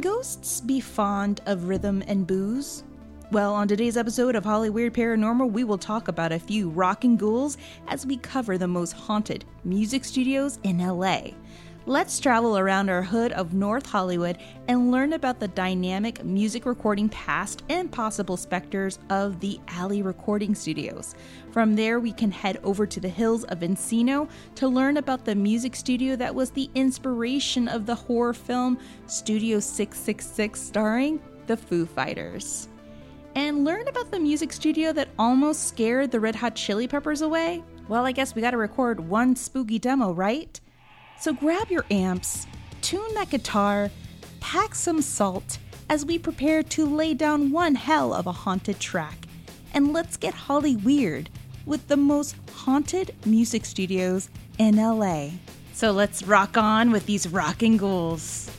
Can ghosts be fond of rhythm and booze? Well, on today's episode of Holly Weird Paranormal, we will talk about a few rocking ghouls as we cover the most haunted music studios in LA. Let's travel around our hood of North Hollywood and learn about the dynamic music recording past and possible specters of the Alley Recording Studios. From there, we can head over to the hills of Encino to learn about the music studio that was the inspiration of the horror film Studio 666, starring the Foo Fighters. And learn about the music studio that almost scared the Red Hot Chili Peppers away? Well, I guess we gotta record one spooky demo, right? So grab your amps, tune that guitar, pack some salt as we prepare to lay down one hell of a haunted track. And let's get Holly weird with the most haunted music studios in LA. So let's rock on with these rocking ghouls.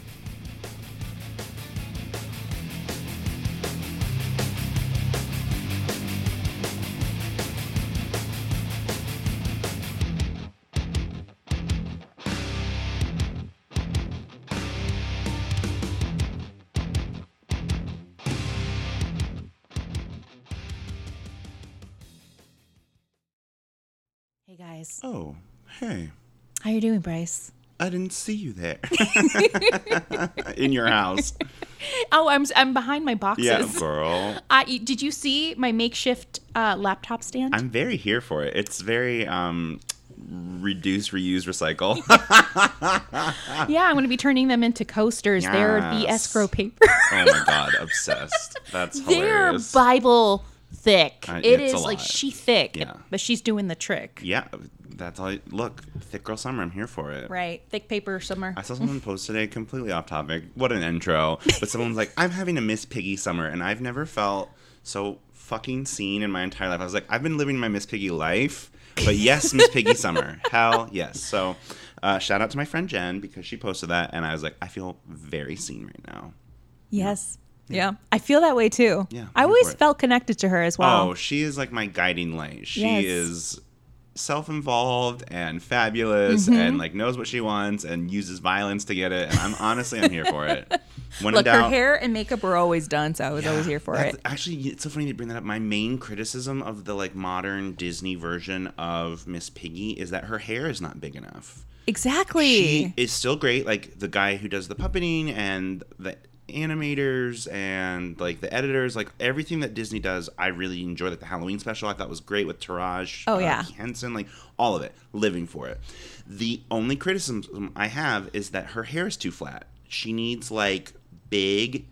Guys, Oh, hey. how you doing, Bryce? I didn't see you there. In your house. Oh, I'm I'm behind my boxes. Yeah, girl. I, did you see my makeshift uh, laptop stand? I'm very here for it. It's very um reduce, reuse, recycle. yeah, I'm going to be turning them into coasters. They're the escrow paper. oh my god, obsessed. That's They're hilarious. Bible thick. Uh, it it's like she thick, Yeah. but she's doing the trick. yeah, that's all. I, look, thick girl summer. I'm here for it. Right, thick paper summer. I saw someone post today, completely off topic. What an intro! But someone's like, "I'm having a Miss Piggy summer," and I've never felt so fucking seen in my entire life. I was like, I've been living my Miss Piggy life, but yes, Miss Piggy summer, hell yes. So, uh, shout out to my friend Jen because she posted that, and I was like, I feel very seen right now. Yes. Yeah. I feel that way too. Yeah, I always felt connected to her as well. Oh, she is like my guiding light. She Yes. is self-involved and fabulous Mm-hmm. and like knows what she wants and uses violence to get it and i'm honestly i'm here for it when Look, her hair and makeup were always done, so I was always here for it. Actually, it's so funny to bring that up. My main criticism of the like modern Disney version of Miss Piggy is that her hair is not big enough. Exactly. She is still great. Like the guy who does the puppeting and the animators and like the editors, like everything that Disney does, I really enjoy. Like the Halloween special, I thought was great with Taraji. Oh, uh, yeah. Henson, like all of it, living for it. The only criticism I have is that her hair is too flat. She needs like big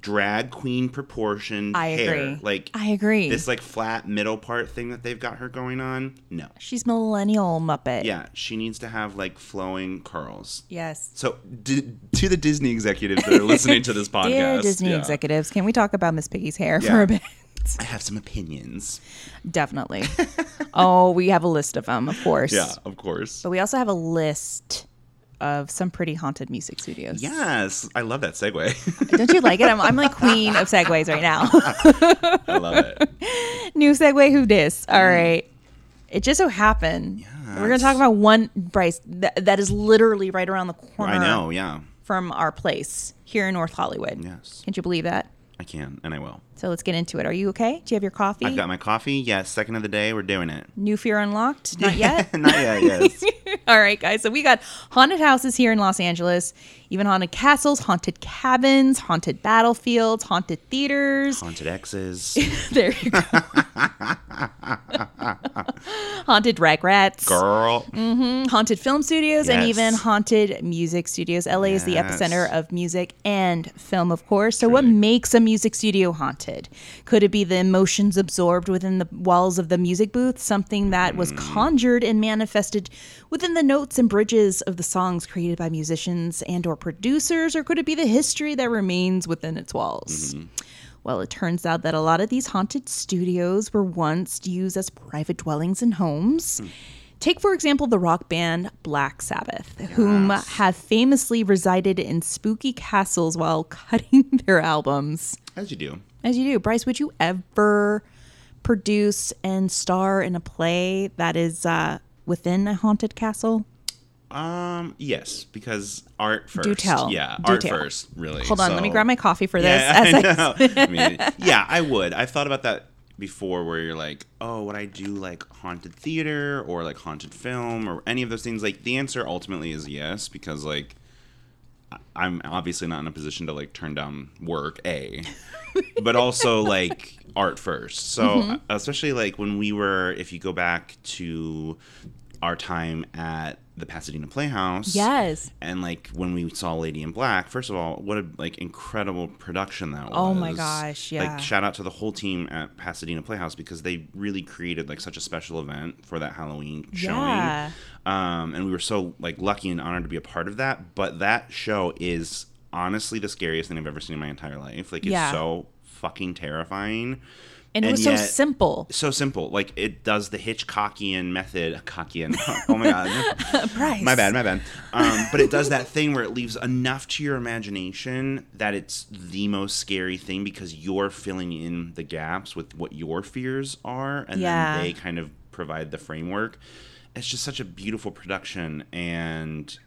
drag queen proportioned I hair. agree. Like I agree. this like flat middle part thing that they've got her going on. No. She's millennial Muppet. Yeah, she needs to have like flowing curls. Yes. So, d- to the Disney executives that are listening to this podcast, Dear Disney yeah, executives, can we talk about Miss Piggy's hair for a bit? I have some opinions. Definitely. oh, we have a list of them, of course. Yeah, of course. But we also have a list of some pretty haunted music studios. Yes, I love that segue. Don't you like it? I'm, I'm like queen of segues right now. I love it. New segue, who dis? Mm. All right. It just so happened. We're going to talk about one, Bryce, that, that is literally right around the corner I know. Yeah. from our place here in North Hollywood. Yes, Can't you believe that? I can, and I will. So let's get into it. Are you okay? Do you have your coffee? I've got my coffee. Yes, second of the day. We're doing it. New Fear Unlocked? Not yet? Not yet. Yes. All right, guys. So we got haunted houses here in Los Angeles, even haunted castles, haunted cabins, haunted battlefields, haunted theaters. Haunted exes. there you go. haunted rag rats, Girl. Mm-hmm. haunted film studios, and even haunted music studios. LA is the epicenter of music and film, of course. So, what makes a music studio haunted? Could it be the emotions absorbed within the walls of the music booth, something that was hmm. conjured and manifested within the notes and bridges of the songs created by musicians and/or producers, or could it be the history that remains within its walls? Mm-hmm. Well, it turns out that a lot of these haunted studios were once used as private dwellings and homes. Hmm. Take, for example, the rock band Black Sabbath, whom have famously resided in spooky castles while cutting their albums. As you do. As you do. Bryce, would you ever produce and star in a play that is uh, within a haunted castle? Um, yes, because art first. Do tell. Yeah, Do art tell. first, really. Hold on, let me grab my coffee for this. Yeah, as I I-. I mean, yeah, I would. I've thought about that before where you're like, oh, would I do like haunted theater or like haunted film or any of those things? Like the answer ultimately is yes, because like I'm obviously not in a position to like turn down work, A. but also like art first. So Mm-hmm. especially like when we were if you go back to our time at the Pasadena Playhouse. yes. And like when we saw Lady in Black, first of all, what a like incredible production that was. Oh my gosh, yeah. Like shout out to the whole team at Pasadena Playhouse because they really created like such a special event for that Halloween showing. Yeah. Um, and we were so like lucky and honored to be a part of that. But that show is honestly the scariest thing I've ever seen in my entire life. Like it's Yeah. so fucking terrifying. And it was yet- so simple. So simple. Like it does the Hitchcockian method. Cockian. Oh my god. Price. My bad, my bad. Um, but it does that thing where it leaves enough to your imagination that it's the most scary thing because you're filling in the gaps with what your fears are, and Yeah. then they kind of provide the framework. It's just such a beautiful production, and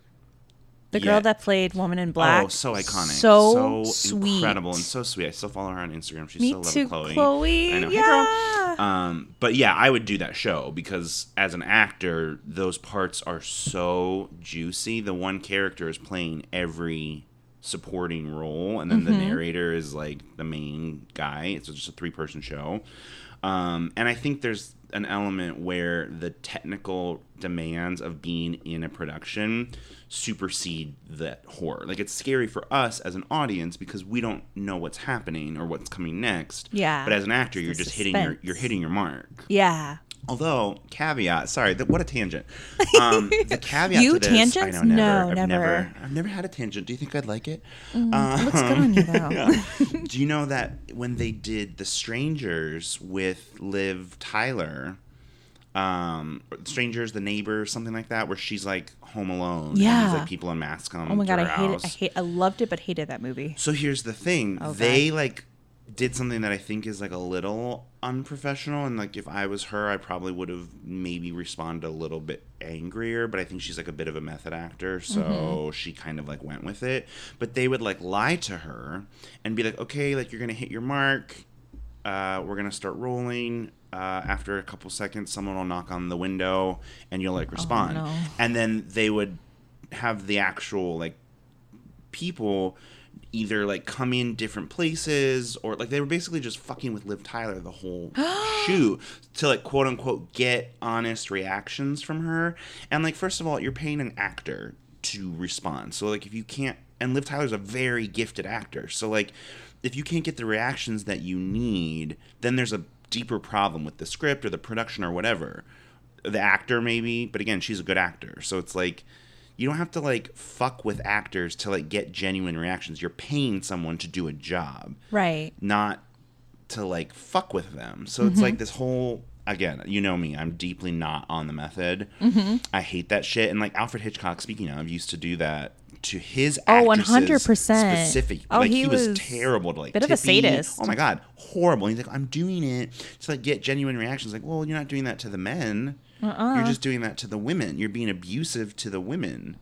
The girl that played Woman in Black. oh, so iconic, So, so sweet. incredible, and so sweet. I still follow her on Instagram. She's Me so too, lovely, Chloe. I know. Hey, Yeah. girl. Um, but yeah, I would do that show because as an actor, those parts are so juicy. The one character is playing every supporting role, and then Mm-hmm. the narrator is like the main guy. It's just a three person show. Um, and I think there's an element where the technical demands of being in a production supersede that horror. Like it's scary for us as an audience because we don't know what's happening or what's coming next. Yeah. But as an actor, It's you're just hitting your you're hitting your mark. Yeah. Although caveat, sorry, th- what a tangent. Um, the caveat You to this, tangents? I know, never, No, I've never. never, I've never had a tangent. Do you think I'd like it? It looks good on you though. Do you know that when they did The Strangers with Liv Tyler, um, Strangers, the neighbor, something like that, where she's like home alone. and Yeah. these, like people in masks come. Oh my god, I hate it. I hate. I loved it, but hated that movie. So here's the thing. Oh, God. they like did something that I think is like a little unprofessional and like if I was her I probably would have maybe responded a little bit angrier, but I think she's like a bit of a method actor, so Mm-hmm. she kind of like went with it. But they would like lie to her and be like, "Okay, like you're going to hit your mark. Uh, we're going to start rolling." Uh, after a couple seconds, someone will knock on the window and you'll like respond. no. And then they would have the actual like people either like come in different places or like they were basically just fucking with Liv Tyler the whole shoot to like quote unquote get honest reactions from her. And like first of all, you're paying an actor to respond. So like if you can't and Liv Tyler's a very gifted actor. So like if you can't get the reactions that you need, then there's a deeper problem with the script or the production or whatever. The actor maybe, but again, she's a good actor. So it's like you don't have to like fuck with actors to like get genuine reactions. You're paying someone to do a job, Right. not to like fuck with them. So it's mm-hmm. like this whole again, you know me, I'm deeply not on the method. Mm-hmm. I hate that shit. And like Alfred Hitchcock, speaking of, used to do that to his Oh, actresses 100%. specific. Oh, like he he, was, was terrible to like bit of a sadist. Oh my god, horrible. And he's like, I'm doing it to like get genuine reactions. Like, well, you're not doing that to the men. Uh-uh. You're just doing that to the women. You're being abusive to the women.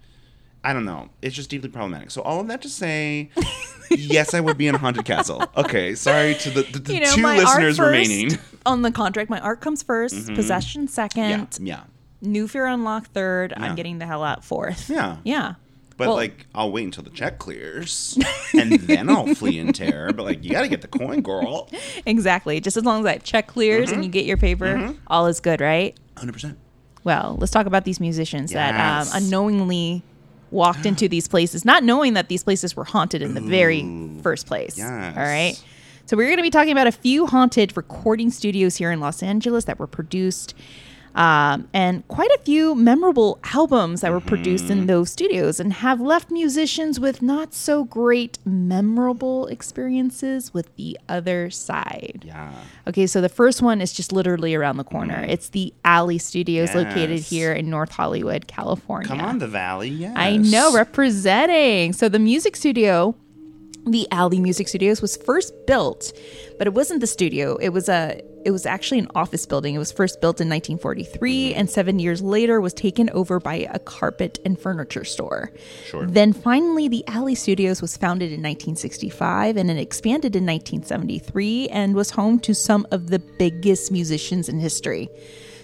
I don't know. It's just deeply problematic. So all of that to say, yes, I would be in a haunted castle. Okay, sorry to the, the, the You know, two my listeners first remaining. on the contract. My art comes 1st mm-hmm. possession Yeah, second, yeah, new fear unlock third. Yeah. I'm getting the hell out fourth. yeah. Yeah. But Well- like, I'll wait until the check clears, and then I'll flee in terror. But like, you got to get the coin, girl. Exactly. Just as long as that check clears Mm-hmm. and you get your paper, all is good, right? Hundred percent. Well, let's talk about these musicians that um, unknowingly walked into these places, not knowing that these places were haunted in the very first place. Yes. All right. So we're going to be talking about a few haunted recording studios here in Los Angeles that were produced. Um, and quite a few memorable albums that were produced Mm-hmm. in those studios and have left musicians with not so great memorable experiences with the other side. Yeah. Okay, so the first one is just literally around the corner. It's the Alley Studios located Mm-hmm. Here in North Hollywood, California. Come on, the valley. Yes. I know, representing. So the music studio the Alley Music Studios was first built, but it wasn't the studio. It was a it was actually an office building. It was first built in 1943 mm-hmm. and 7 years later was taken over by a carpet and furniture store. Sure. Then finally the Alley Studios was founded in 1965 and it expanded in 1973 and was home to some of the biggest musicians in history.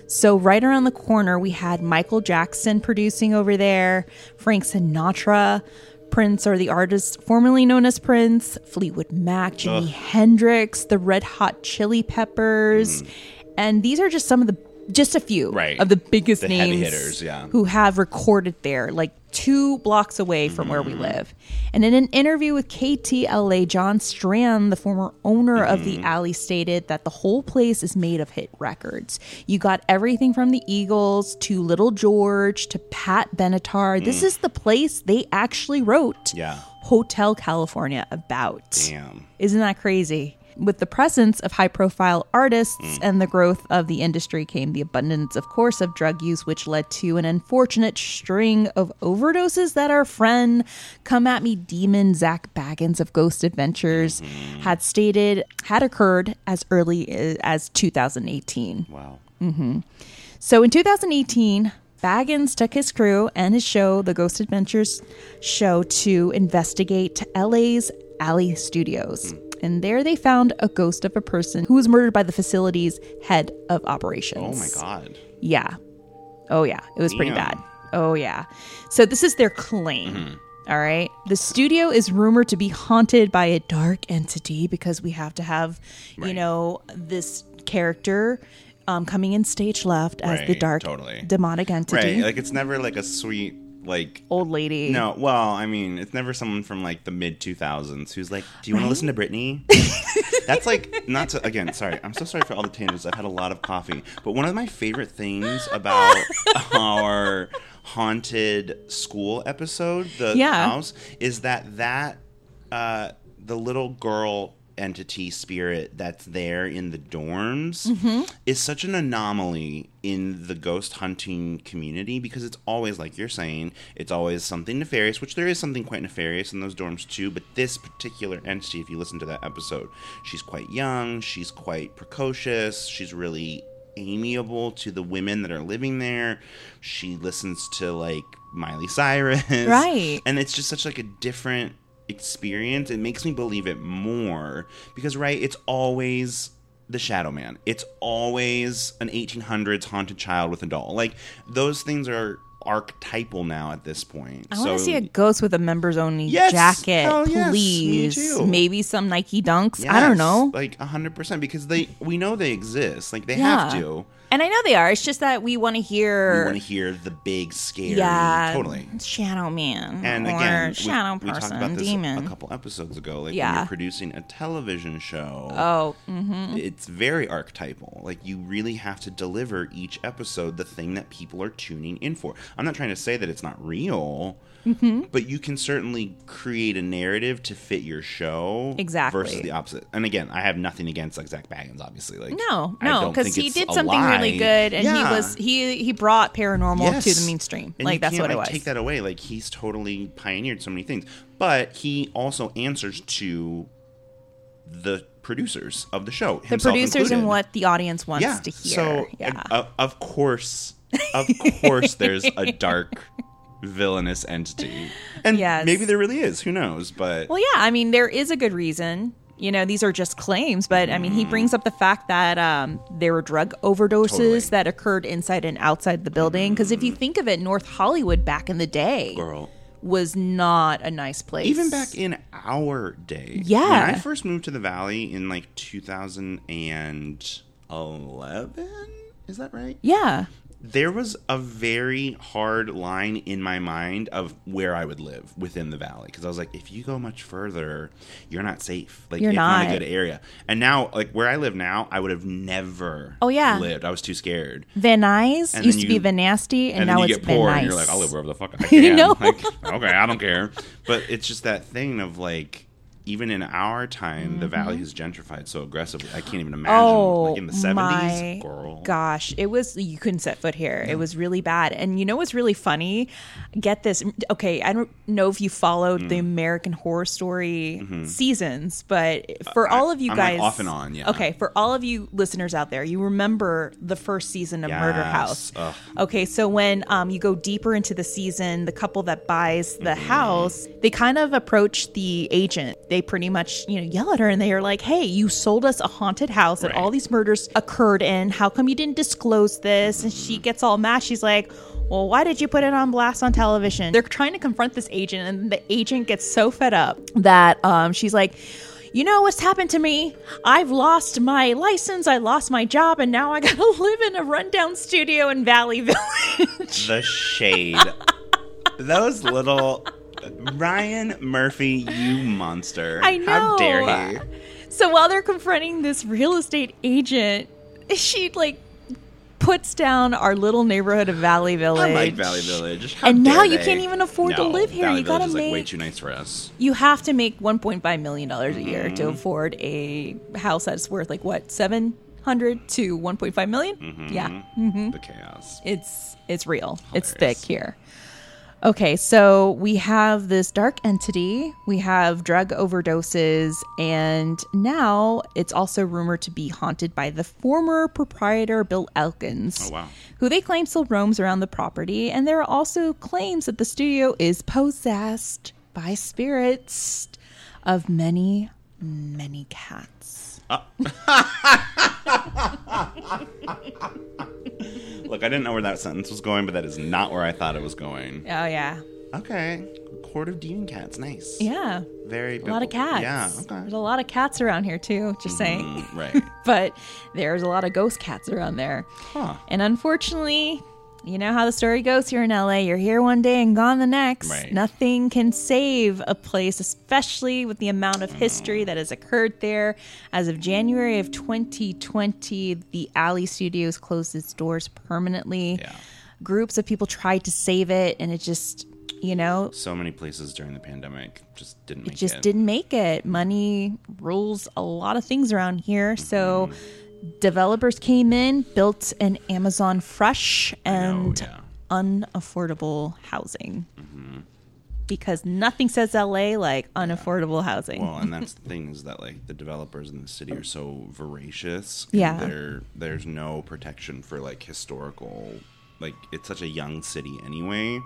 So, right around the corner, we had Michael Jackson producing over there, Frank Sinatra, Prince or the artist formerly known as Prince, Fleetwood Mac, Jimi Hendrix, the Red Hot Chili Peppers. Mm. And these are just some of the just a few Right. of the biggest The names hitters, yeah. who have recorded there, like two blocks away from where we mm. live. And in an interview with KTLA, John Strand, the former owner of the mm-hmm. alley, stated that the whole place is made of hit records. You got everything from the Eagles to Little George to Pat Benatar. This mm. is the place they actually wrote Yeah. Hotel California about. Damn. Isn't that crazy? With the presence of high profile artists Mm. and the growth of the industry came the abundance, of course, of drug use, which led to an unfortunate string of overdoses that our friend Come At Me Demon Zak Bagans of Ghost Adventures Mm-hmm. had stated had occurred as early as 2018. Wow. So in 2018, Bagans took his crew and his show, the Ghost Adventures show, to investigate LA's Alley Studios. And there they found a ghost of a person who was murdered by the facility's head of operations. Oh my god. Yeah. Oh, yeah. It was pretty Damn. bad. Oh, yeah. So this is their claim. all right. The studio is rumored to be haunted by a dark entity because we have to have, you know, this character um, coming in stage left as the dark totally. demonic entity. Right. Like it's never like a sweet like Old lady. No, well, I mean, it's never someone from like the mid 2000s who's like, "Do you want to listen to Britney?" That's like not to again. Sorry, I'm so sorry for all the tangents. I've had a lot of coffee, but one of my favorite things about our haunted school episode, the Yeah. house, is that that uh, the little girl entity spirit that's there in the dorms Mm-hmm. is such an anomaly in the ghost hunting community because it's always like you're saying it's always something nefarious which there is something quite nefarious in those dorms too but this particular entity if you listen to that episode she's quite young she's quite precocious she's really amiable to the women that are living there she listens to like miley cyrus Right. and it's just such like a different experience it makes me believe it more because right it's always the shadow man it's always an 1800s haunted child with a doll like those things are archetypal now at this point I want to see a ghost with a members only Yes! Oh, jacket, yes, me please. too. Maybe some Nike Dunks. I don't know. like 100% because they we know they exist like they Yeah. have to And I know they are. It's just that we want to hear. we want to hear the big scary yeah, totally Shadow Man And or again, we, Shadow we talked Person, about this Demon. a couple episodes ago. Like when Yeah. you're producing a television show, oh, mm-hmm. it's very archetypal. Like you really have to deliver each episode the thing that people are tuning in for. I'm not trying to say that it's not real, Mm-hmm. but you can certainly create a narrative to fit your show Exactly. versus the opposite. And again, I have nothing against like Zak Bagans, obviously. Like No, no, because he did something really good, and Yeah. he was he he brought paranormal to the mainstream. And like that's what it was. Take that away. Like he's totally pioneered so many things, but he also answers to the producers of the show. the producers included. and what the audience wants Yeah. to hear. So yeah. uh, of course, of course, there's a dark villainous entity, and Yes. maybe there really is. Who knows? But Well, yeah, I mean, there is a good reason. You know, these are just claims, but I mean, he brings up the fact that um, there were drug overdoses Totally. that occurred inside and outside the building. Because if you think of it, North Hollywood back in the day girl. was not a nice place. Even back in our day, Yeah. When I first moved to the valley in like 2011, is that right? yeah, there was a very hard line in my mind of where I would live within the valley because I was like, if you go much further, you're not safe. Like, You're it's not. not. a good area. And now, like where I live now, I would have never. Oh, yeah. lived. I was too scared. Van Nuys And used then to be you- Van Nasty, and, And, now then you it's get Van poor, Nuys. and you're like, I'll live wherever the fuck I can. know? Like, okay, I don't care. But it's just that thing of like. Even in our time, the valley has gentrified so aggressively. I can't even imagine. Mm-hmm. Oh, like in the seventies, my girl. gosh, it was you couldn't set foot here. It was really bad. And you know what's really funny? Get this. Okay, I don't know if you followed Mm. the American Horror Story seasons, but for Mm-hmm. Uh, I- all of you like, guys, off and on, yeah. Okay, for all of you listeners out there, you remember the first season of Murder House. Ugh. Okay, so when um, you go deeper into the season, the couple that buys the Mm-hmm. house, they kind of approach the agent. They pretty much, you know, yell at her and they are like, "Hey, you sold us a haunted house that Right. all these murders occurred in. How come you didn't disclose this?" And she gets all mad. She's like, "Well, why did you put it on blast on television?" They're trying to confront this agent, and the agent gets so fed up that um, she's like. You know what's happened to me? I've lost my license, I lost my job, and now I gotta live in a rundown studio in Valley Village. The shade. Those little Ryan Murphy, you monster. I know. How dare he? So while they're confronting this real estate agent, she like puts down our little neighborhood of Valley Village. I like Valley Village. How And now you they? can't even afford to live here. Valley You gotta is, like, way too nice for us. You have to make 1.5 million dollars a year Mm-hmm. to afford a house that's worth like what 700 to 1.5 million? Yeah. Mm-hmm. The chaos. it's it's real. It's thick here. Okay, so we have this dark entity, we have drug overdoses, and now it's also rumored to be haunted by the former proprietor Bill Elkins. Oh, wow. Who they claim still roams around the property, and there are also claims that the studio is possessed by spirits of many, many cats. Ah. Look, I didn't know where that sentence was going, but that is not where I thought it was going. Oh yeah. Okay. Court of demon cats. Nice. Yeah. Very A lot of cats. Yeah. There's a lot of cats around here too, just saying. Mm, right. but there's a lot of ghost cats around there. Huh. And unfortunately, you know how the story goes here in LA. You're here one day and gone the next. Right. Nothing can save a place, especially with the amount of history that has occurred there. As of January of 2020, the Alley Studios closed its doors permanently. Yeah. Groups of people tried to save it, and it just, you know, So many places during the pandemic just didn't make it just didn't make it. Money rules a lot of things around here. So mm-hmm. Developers came in, built an Amazon Fresh and yeah. unaffordable housing. Because nothing says LA like unaffordable housing. Well, and that's the thing is that like the developers in the city are so voracious. Yeah. There, there's no protection for like historical, like it's such a young city anyway.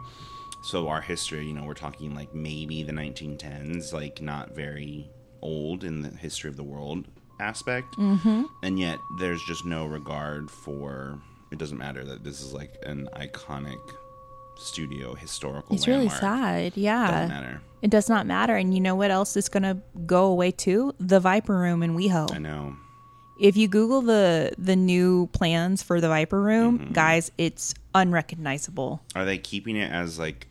So our history, you know, we're talking like maybe the 1910s, like not very old in the history of the world aspect. Mm-hmm. And yet there's just no regard for. It doesn't matter that this is like an iconic studio historical. it's really sad. Yeah. Doesn't matter. It does not matter. And you know what else is going to go away too? The Viper Room in WeHo. I know. If you Google the the new plans for the Viper Room, Mm-hmm. guys, it's unrecognizable. Are they keeping it as like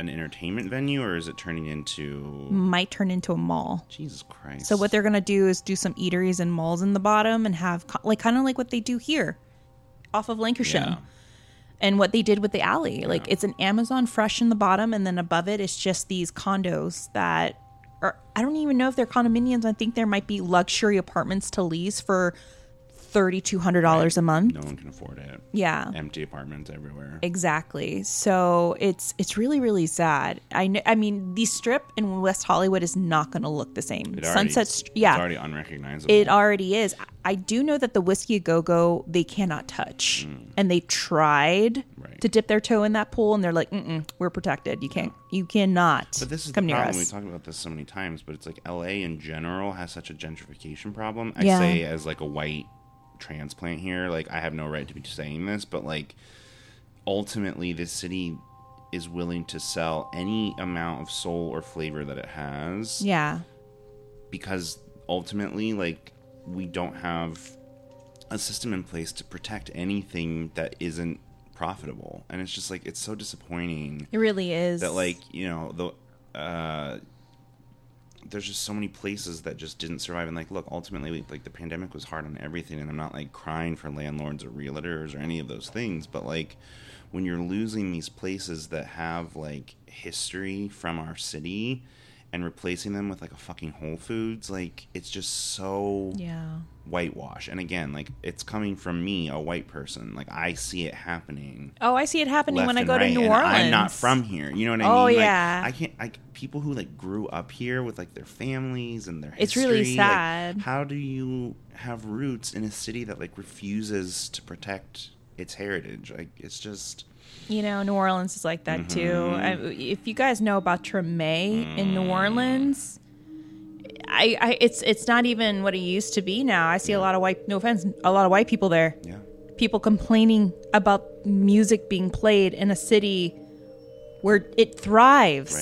an entertainment venue, or is it turning into Might turn into a mall. Jesus Christ? So what they're gonna do is do some eateries and malls in the bottom, and have co- like kind of like what they do here, off of Lankershim, Yeah. and what they did with the alley. Like it's an Amazon Fresh in the bottom, and then above it is just these condos that are I don't even know if they're condominiums. I think there might be luxury apartments to lease for thirty two hundred dollars a month. no one can afford it. Yeah. Empty apartments everywhere. Exactly. So it's it's really really sad. I kn- I mean the strip in West Hollywood is not going to look the same. Already- Sunset St- yeah. it's already unrecognizable. it already is. I do know that the whiskey go go they cannot touch, and they tried Mm. Right. to dip their toe in that pool, and they're like, Mm-mm, "We're protected. You can't. You cannot but this is come the near problem. We us." talked about this so many times, but it's like LA in general has such a gentrification problem. I Yeah. say as like a white transplant here, like I have no right to be saying this, but like ultimately this city is willing to sell any amount of soul or flavor that it has. yeah, because ultimately like we don't have a system in place to protect anything that isn't profitable and it's just like it's so disappointing it really is. that like you know the uh there's just so many places that just didn't survive. And like look ultimately like the pandemic was hard on everything. And i'm not like crying for landlords or realtors or any of those things. But like when you're losing these places that have like history from our city and replacing them with like a fucking Whole Foods, like it's just so Yeah. whitewash. And again, like it's coming from me, a white person. Like I see it happening. Oh, I see it happening when I go right, to New Orleans. I'm not from here. You know what I Oh, mean? Like, yeah. I can't. Like people who like grew up here with like their families and their. History. It's really history, like, sad. how do you have roots in a city that like refuses to protect its heritage? Like it's just. You know, New Orleans is like that too. Mm-hmm. I, if you guys know about Treme in New Mm. Orleans, I, I it's it's not even what it used to be now. I see a lot of white, no offense, a lot of white people there. Yeah. People complaining about music being played in a city where it thrives.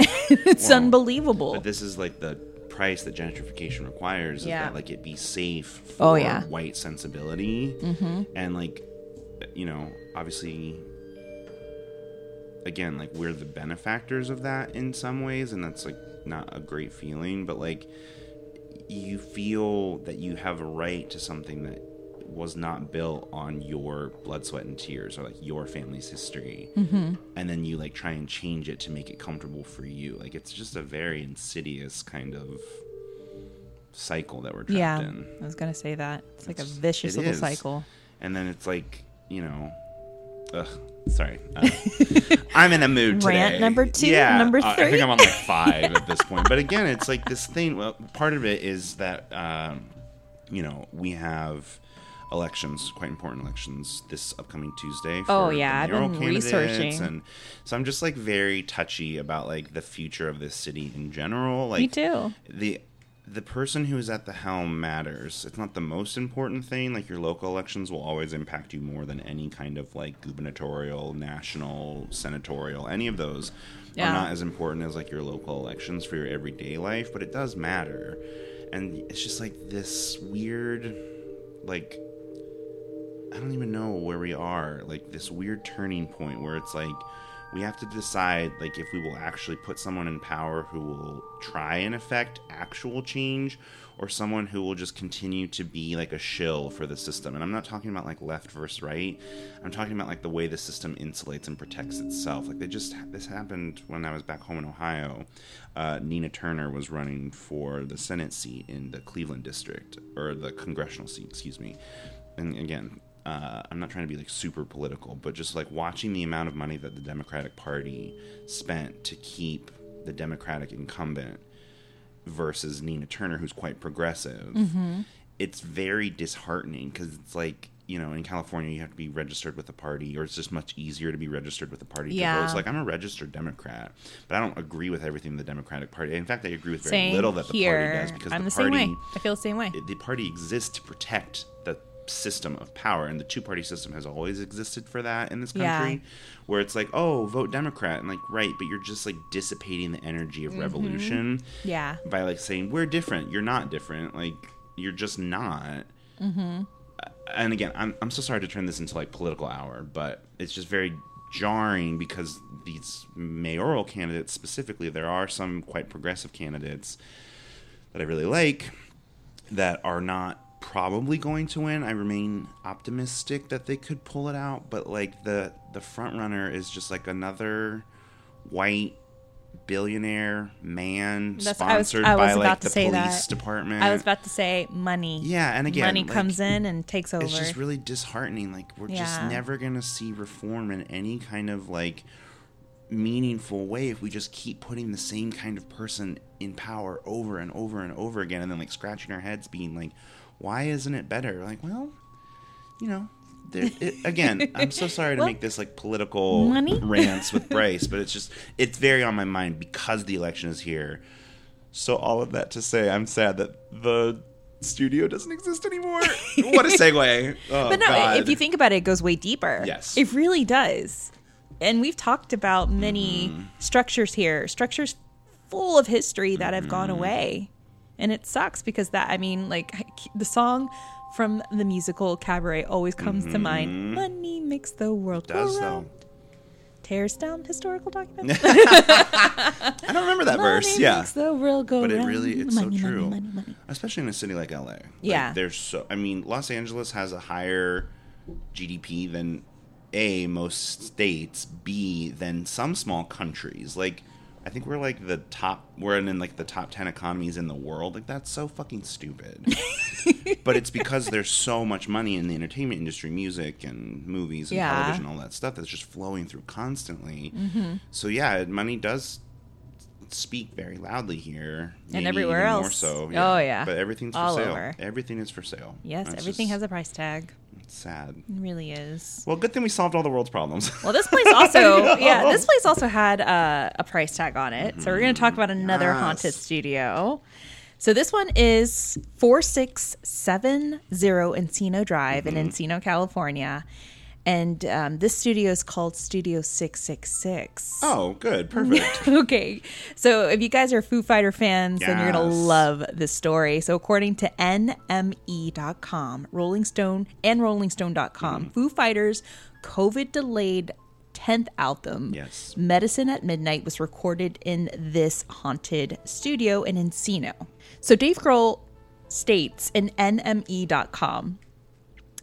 Right. it's unbelievable. But this is like the price that gentrification requires is Yeah. that like it be safe for Oh, yeah. white sensibility mm-hmm. and like you know obviously again like we're the benefactors of that in some ways and that's like not a great feeling but like you feel that you have a right to something that was not built on your blood sweat and tears or like your family's history mm-hmm. and then you like try and change it to make it comfortable for you like it's just a very insidious kind of cycle that we're trapped yeah, in I was gonna say that it's like a vicious little is. cycle. and then it's like you know ugh, sorry. Uh, i'm in a mood today. Rant number two, yeah number uh, i think i'm on like five at this point. But again it's like this thing well part of it is that um, you know we have elections quite important elections this upcoming tuesday for Oh, yeah, I've been researching. and so i'm just like very touchy about like the future of this city in general. Like Me too. the the person who is at the helm matters. It's not the most important thing. Like your local elections will always impact you more than any kind of like gubernatorial, national, senatorial. Any of those Yeah. are not as important as like your local elections for your everyday life, but it does matter. And it's just like this weird like I don't even know where we are. Like this weird turning point where it's like we have to decide like if we will actually put someone in power who will try and affect actual change or someone who will just continue to be like a shill for the system. And I'm not talking about like left versus right. I'm talking about like the way the system insulates and protects itself. Like they just this happened when I was back home in Ohio. Uh, Nina Turner was running for the Senate seat in the Cleveland district or the congressional seat, excuse me. And again, uh, I'm not trying to be like super political, but just like watching the amount of money that the Democratic Party spent to keep the Democratic incumbent versus Nina Turner, who's quite progressive, it's very disheartening because it's like, you know, in California, you have to be registered with a party, or it's just much easier to be registered with a party Yeah. It's like, I'm a registered Democrat, but I don't agree with everything the Democratic Party. In fact, I agree with very Same little that the here. party does because I'm the, the, party same way. I feel the same way. the party exists to protect the system of power and the two party system has always existed for that in this Yeah. country where it's like oh vote democrat and like right but you're just like dissipating the energy of Mm-hmm. revolution Yeah. by like saying we're different you're not different like you're just not mm-hmm. and again I'm, I'm so sorry to turn this into like political hour but it's just very jarring because these mayoral candidates specifically there are some quite progressive candidates that I really like that are not probably going to win. I remain optimistic that they could pull it out, but like the the front runner is just like another white billionaire man That's- I was- sponsored I was by like about to the say police that. department. I was about to say money. yeah, and again, money like, comes in and takes over. It's just really disheartening. Like we're just never gonna see reform in any kind of like meaningful way if we just keep putting the same kind of person in power over and over and over again and then like scratching our heads being like why isn't it better like well you know there, it, again i'm so sorry to Well, make this like political money? rants with bryce but it's just it's very on my mind because the election is here so all of that to say i'm sad that the studio doesn't exist anymore what a segue oh, but no, God. if you think about it, it goes way deeper. Yes. It really does. And we've talked about many Mm-hmm. structures here, structures full of history that have Mm-hmm. gone away. And it sucks because that, I mean, like the song from the musical Cabaret always comes to mind. Money makes the world Mm-hmm. go though round. Tears down historical documents. i don't remember that verse yeah makes the world go but it round. really it's money, so true Money, money, money. especially in a city like la Like, Yeah. there's so i mean los angeles has a higher gdp than a most states b than some small countries like I think we're like the top. We're in like the top ten economies in the world. Like that's so fucking stupid. but it's because there's so much money in the entertainment industry, music and movies and Yeah. television, all that stuff that's just flowing through constantly. Mm-hmm. So yeah, money does speak very loudly here, And everywhere even More else. so, Oh, yeah. But everything's for All sale. over. Everything is for sale. Yes, That's everything just has a price tag. Sad. It really is. Well, good thing we solved all the world's problems. Well, this place also, yeah, this place also had uh, a price tag on it. So we're going to talk about another Yes. haunted studio. So this one is 4670 Encino Drive in Encino, California. And um, this studio is called Studio 666. oh, good, perfect. okay. So if you guys are Foo Fighter fans, then you're going to love this story. So according to NME.com, Rolling Stone and RollingStone.com, Foo Fighters COVID delayed 10th album, Yes. Medicine at Midnight, was recorded in this haunted studio in Encino. So Dave Grohl states in NME.com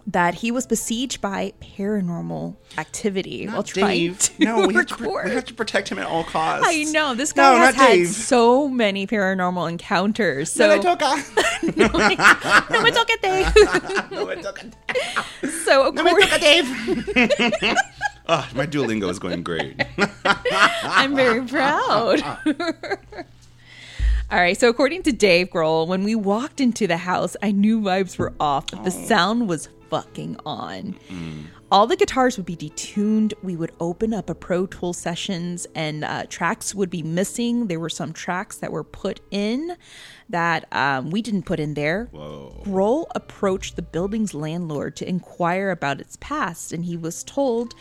that he was besieged by paranormal activity while trying Dave. to no, we have, to, record. we have to protect him at all costs. I know this guy No, has not had Dave. so many paranormal encounters. So No, me toca. no, it's okay, Dave. No, me toca. so of No, me course, toca, Dave. Ah, my Duolingo is going great. I'm very proud. All right, so according to Dave Grohl, when we walked into the house, I knew vibes were off, but the sound was fucking on. All the guitars would be detuned. We would open up a Pro Tool sessions, and uh, tracks would be missing. There were some tracks that were put in that um, we didn't put in there. Whoa. Grohl approached the building's landlord to inquire about its past, and he was told,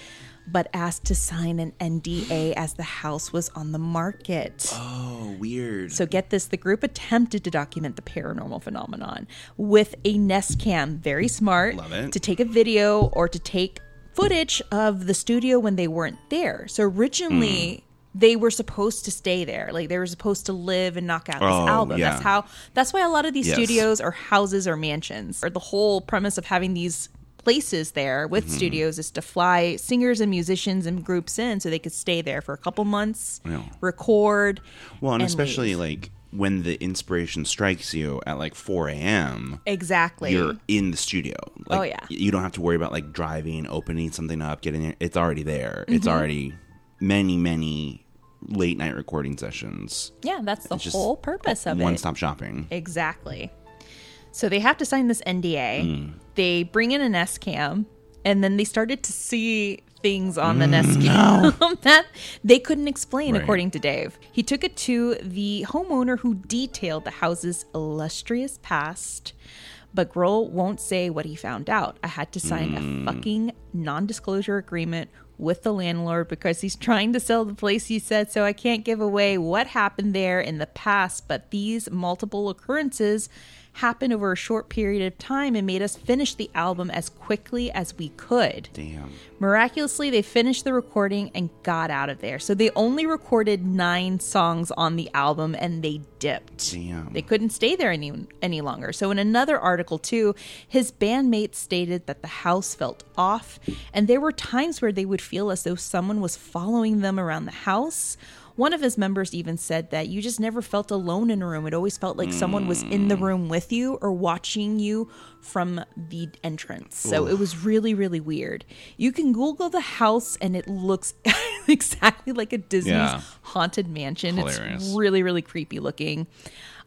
but asked to sign an NDA as the house was on the market. Oh, weird. So get this, the group attempted to document the paranormal phenomenon with a Nest Cam, very smart, Love it. to take a video or to take footage of the studio when they weren't there. So originally Hmm. they were supposed to stay there. Like they were supposed to live and knock out this Oh, album. yeah. That's how that's why a lot of these Yes. studios are houses or mansions. Or the whole premise of having these places there with Mm-hmm. studios is to fly singers and musicians and groups in so they could stay there for a couple months, Yeah. record. well, and, and especially leave. like when the inspiration strikes you at like 4 a.m. Exactly. You're in the studio. Like, Oh, yeah. You don't have to worry about like driving, opening something up, getting it. It's already there. It's Mm-hmm. already many, many late night recording sessions. yeah, that's the It's whole purpose of One it. One stop shopping. Exactly. So they have to sign this NDA. Mm. They bring in a Nest Cam, and then they started to see things on the Mm, Nest Cam that they couldn't explain, Right. according to Dave. He took it to the homeowner who detailed the house's illustrious past. But Grohl won't say what he found out. I had to sign Mm. a fucking non disclosure agreement with the landlord because he's trying to sell the place, he said. So I can't give away what happened there in the past. But these multiple occurrences happened over a short period of time and made us finish the album as quickly as we could. Damn. Miraculously, they finished the recording and got out of there. So they only recorded nine songs on the album and they dipped. Damn. They couldn't stay there any any longer. So in another article too, his bandmates stated that the house felt off, and there were times where they would feel as though someone was following them around the house. One of his members even said that you just never felt alone in a room. It always felt like someone was in the hmm. room with you or watching you from the entrance. So it was really, really weird. You can Google the house and it looks exactly like a Disney's Yeah. haunted mansion. Hilarious. It's really, really creepy looking.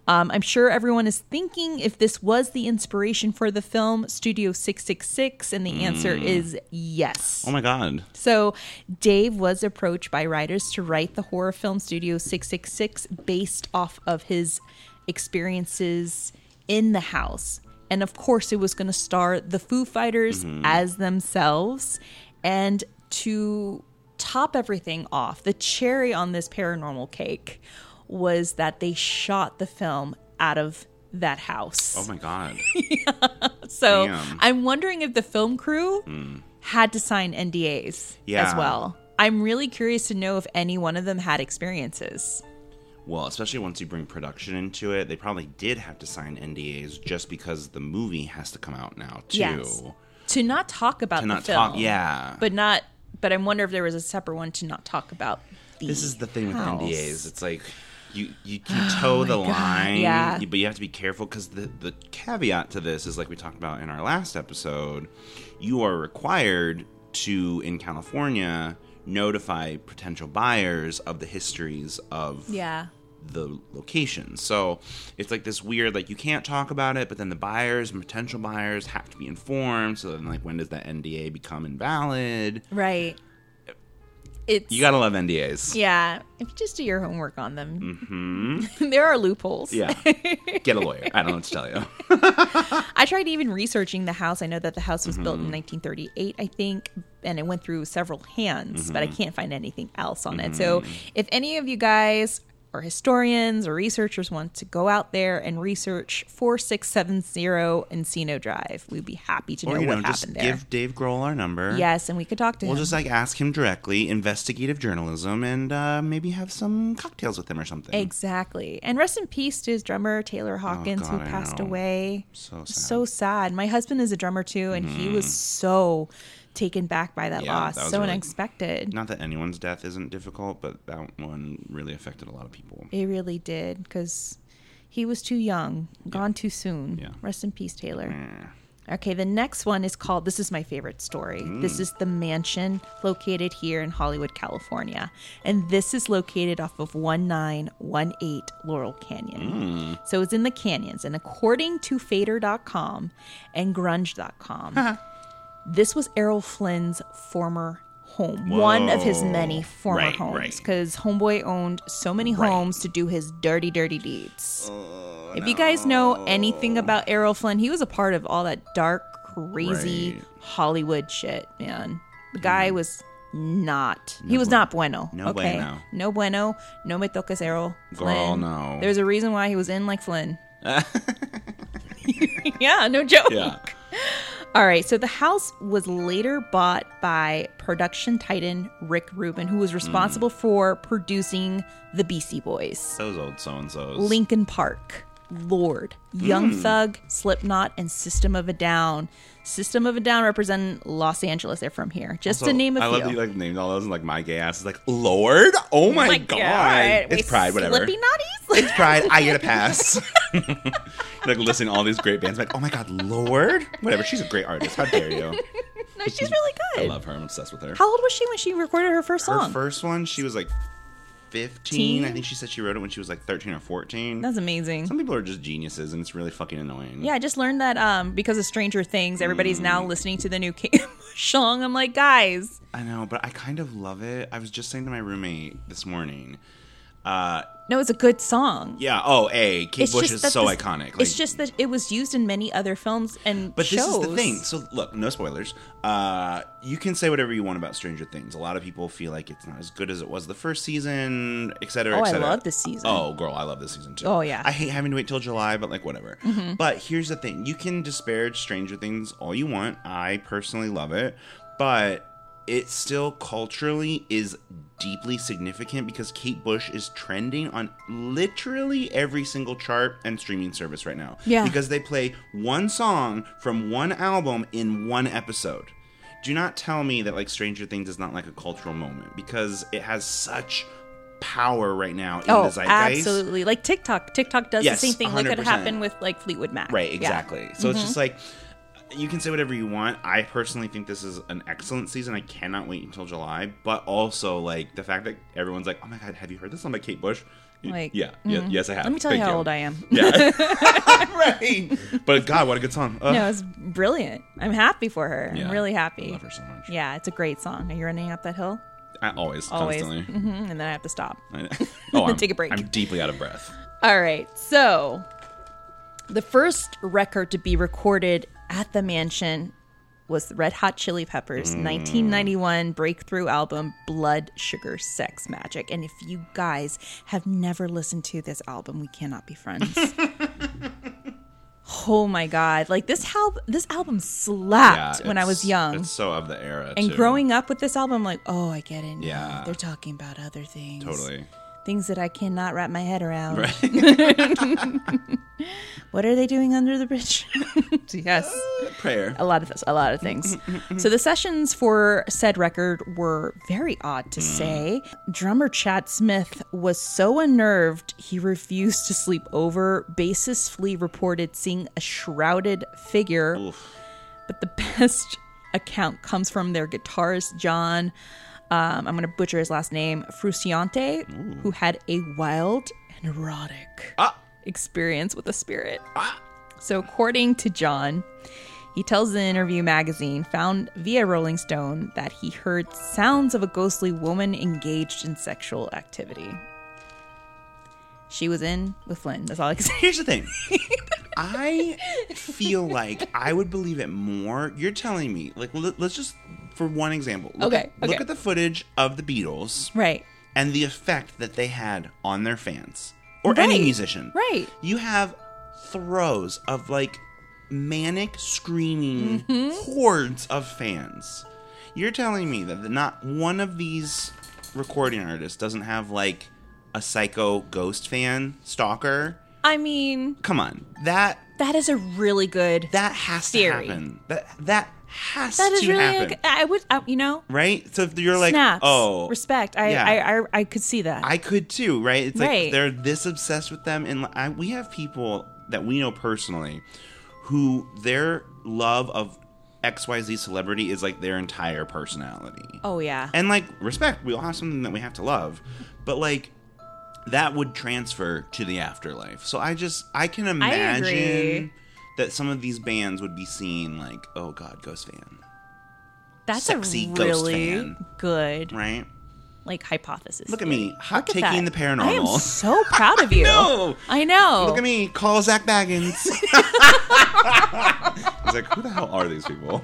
Um, I'm sure everyone is thinking if this was the inspiration for the film Studio 666, and the answer is yes. Oh my god. So, Dave was approached by writers to write the horror film Studio 666 based off of his experiences in the house. And of course, it was going to star the Foo Fighters as themselves. And to top everything off, the cherry on this paranormal cake was that they shot the film out of that house. Oh my god. So Damn. I'm wondering if the film crew hmm. had to sign NDAs as well. I'm really curious to know if any one of them had experiences. Well, especially once you bring production into it, they probably did have to sign NDAs just because the movie has to come out now too. Yes. To not talk about To the not film. talk, yeah. But not but I wonder if there was a separate one to not talk about the This is the thing with. NDAs. It's like you you can oh toe the Oh God, line, yeah. but you have to be careful because the the caveat to this is like we talked about in our last episode. You are required to in California notify potential buyers of the histories of Yeah. the location. So it's like this weird, like you can't talk about it, but then the buyers and potential buyers have to be informed. So then, like, when does that NDA become invalid? Right. It's You gotta love NDAs. yeah. If you just do your homework on them, there are loopholes. Mm-hmm. Yeah. Get a lawyer. I don't know what to tell you. I tried even researching the house. I know that the house was Mm-hmm. built in 1938, I think, and it went through several hands, but I Mm-hmm. can't find anything else on it. So, if any of you guys or historians or researchers want to go out there and research 4670 Encino Drive, we'd be happy to know you know, what happened there. give Dave Grohl our number. yes, and we could talk to him. We'll just like ask him directly, investigative journalism, and uh, maybe have some cocktails with him or something. Exactly. And rest in peace to his drummer, Taylor Hawkins, Oh, God, who passed away. So sad. So sad. My husband is a drummer too, and he was so taken back by that Mm. Yeah, loss. that so really- unexpected. Not that anyone's death isn't difficult, but that one really affected a lot of people. It really did, because he was too young, gone too soon. Yeah. Rest in peace, Taylor. Okay, the next one is called This is my favorite story. This is the mansion located here in Hollywood, California. And this is located off of 1918 Laurel Canyon. So it's in the canyons. And according to Fader.com and Grunge.com, this was Errol Flynn's former home, one of his many former Right, homes. right. Because Homeboy owned so many Right. homes to do his dirty, dirty deeds. Oh, if you guys know anything about Errol Flynn, he was a part of all that dark, crazy Right. Hollywood shit, man. The guy mm-hmm. was not. he was not bueno. No okay, bueno. no bueno. No me toques Errol Girl, Flynn. no. There's a reason why he was in like Flynn. yeah, no joke. Yeah. All right, so the house was later bought by production titan Rick Rubin, who was responsible Mm. for producing the Beastie Boys. Those old so and so's. Linkin Park, Lorde, Young Thug, Slipknot, and System of a Down. System of a Down represent Los Angeles. They're from here. Just to name a I few. I love that you like named all those and like my gay ass is like Lorde. Oh my, My god. We It's pride, whatever. Slippy Naughties. It's pride. I get a pass. like listening to all these great bands. like, oh my god, Lorde. Whatever. She's a great artist. How dare you? no, she's really good. I love her. I'm obsessed with her. How old was she when she recorded her first her song? first one, she was like 15. Teen? I think she said she wrote it when she was like 13 or 14. That's amazing. Some people are just geniuses, and it's really fucking annoying. Yeah, I just learned that um, because of Stranger Things, everybody's Mm. now listening to the new Kate Bush song. I'm like, guys, I know, but I kind of love it. I was just saying to my roommate this morning. Uh, no, it's a good song. yeah. Oh, a Kate It's Bush is so this- iconic. it's just that it was used in many other films and But shows. this is the thing. So look, no spoilers. Uh, you can say whatever you want about Stranger Things. A lot of people feel like it's not as good as it was the first season, et cetera, Oh, et I love this season. Oh, girl, I love this season too. Oh, yeah. Mm-hmm. I hate having to wait till July, but like whatever. But here's the thing: you can disparage Stranger Things all you want. I personally love it, but it still culturally is deeply significant because Kate Bush is trending on literally every single chart and streaming service right now. Yeah. Because they play one song from one album in one episode. Do not tell me that like Stranger Things is not like a cultural moment because it has such power right now in Oh, the zeitgeist. absolutely. Like TikTok. TikTok does Yes, the same thing. Look at 100%. happen with like Fleetwood Mac. Right, Yeah. exactly. So it's Mm-hmm. just like you can say whatever you want. I personally think this is an excellent season. I cannot wait until July. But also like the fact that everyone's like, "Oh my god, have you heard this song by Kate Bush?" Like, yeah, yeah, yes, I have. Let me tell you Thank how old I am. Yeah, right. But God, what a good song. Ugh. No, it's brilliant. I'm happy for her. Yeah. I'm really I happy. love her so much. Yeah, it's a great song. Are you running up that hill? I, always, Always. constantly. hmm And then I have to stop. I- oh, I'm, Take a break. I'm deeply out of breath. All right. So, the first record to be recorded at the mansion was the Red Hot Chili Peppers' Mm. 1991 breakthrough album, Blood Sugar Sex Magik. And if you guys have never listened to this album, we cannot be friends. oh my god! Like this album, this album slapped when I was young. It's so of the era. And too. growing up with this album, I'm like, oh, I get it. now. Yeah. they're talking about other things. totally. Things that I cannot wrap my head around. Right. What are they doing under the bridge? yes. Uh, prayer. a lot of this, a lot of things. Mm, mm, mm, so the sessions for said record were very odd to say. Drummer Chad Smith was so unnerved he refused to sleep over. Bassist Flea reported seeing a shrouded figure, Oof. but the best account comes from their guitarist John. Um, I'm going to butcher his last name, Frusciante, who had a wild and erotic Ah. Experience with a spirit. Ah. So, according to John, he tells the interview magazine found via Rolling Stone that he heard sounds of a ghostly woman engaged in sexual activity. She was in with Flynn. That's all I can say. Here's the thing. I feel like I would believe it more. You're telling me, like, let- let's just, for one example, look, Okay, at, look at the footage of the Beatles Right. and the effect that they had on their fans or any musician. right. You have throws of like manic screaming mm-hmm. hordes of fans. You're telling me that not one of these recording artists doesn't have like a psycho ghost fan stalker? I mean, Come on. That that is a really good. that has Theory. to happen. That that has that is to really. happen. A, I would. I, you know. right? So if you're like, snaps. oh, respect. I, yeah. I, I, I could see that. I could too, right? It's like they're this obsessed with them, and I, we have people that we know personally who their love of XYZ celebrity is like their entire personality. oh yeah. And like respect, we all have something that we have to love, but like that would transfer to the afterlife. So I just I can imagine. That some of these bands would be seen like, oh god, Ghost fan, That's sexy a ghost really fan. good right? like hypothesis. Look at theory. me, hot Look taking the paranormal. I am so proud of you. I know. Look at me, call Zak Bagans. I was like, who the hell are these people?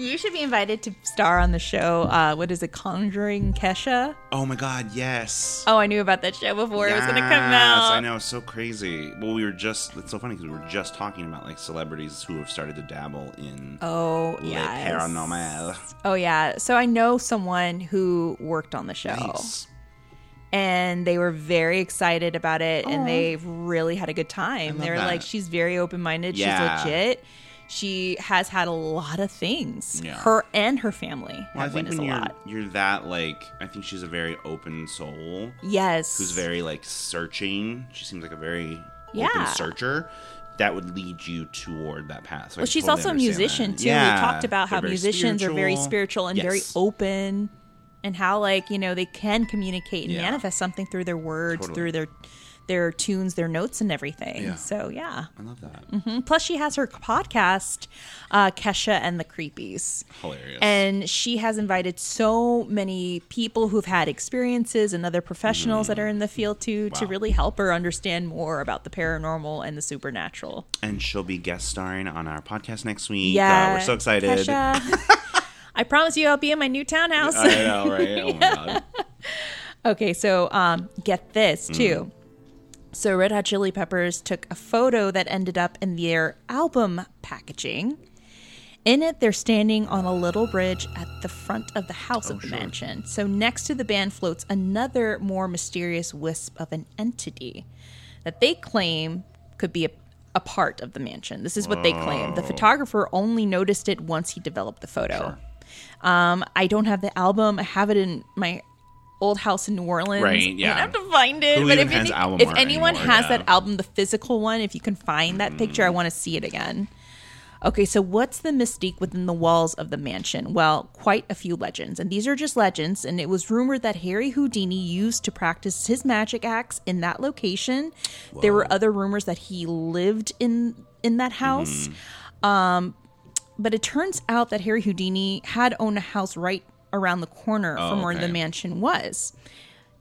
You should be invited to star on the show. Uh, what is it, Conjuring Kesha? Oh my god, yes. Oh, I knew about that show before it was gonna come out. I know, it's so crazy. Well, we were just, it's so funny because we were just talking about like celebrities who have started to dabble in Oh yeah. paranormal. Oh yeah. So I know someone who worked on the show, Nice. and they were very excited about it, and they really had a good time. They were that. like, "She's very open minded. Yeah. She's legit." She has had a lot of things. Yeah. Her and her family Well, I think witnessed when a you're lot. you're that like, I think she's a very open soul Yes. who's very like searching. She seems like a very Yeah. open searcher. That would lead you toward that path. So Well, she's totally also a musician that. too. Yeah, we talked about they're how musicians are very spiritual and very open, and how like you know they can communicate and manifest something through their words, Totally. through their their tunes, their notes, and everything. Yeah. So yeah. I love that. Mm, Plus, she has her podcast, uh, Kesha and the Creepies. Hilarious. And she has invited so many people who've had experiences and other professionals that are in the field too to Wow. really help her understand more about the paranormal and the supernatural. and she'll be guest starring on our podcast next week. Yeah, Uh, we're so excited. Kesha. I promise you, I'll be in my new townhouse. I know, right? Oh my god. okay, so um, get this too. So Red Hot Chili Peppers took a photo that ended up in their album packaging. In it, they're standing on a little bridge at the front of the house of the mansion. So next to the band floats another more mysterious wisp of an entity that they claim could be a, a part of the mansion. This is what they claim. The photographer only noticed it once he developed the photo. Um, I don't have the album. I have it in my old house in New Orleans. Right, yeah. gonna have to find it. Who but if, any- if anyone anymore? has Yeah. that album, the physical one, if you can find that picture, I want to see it again. Okay, so what's the mystique within the walls of the mansion? Well, quite a few legends, and these are just legends. And it was rumored that Harry Houdini used to practice his magic acts in that location. There were other rumors that he lived in in that house. Um, but it turns out that Harry Houdini had owned a house right around the corner from oh, where okay. the mansion was.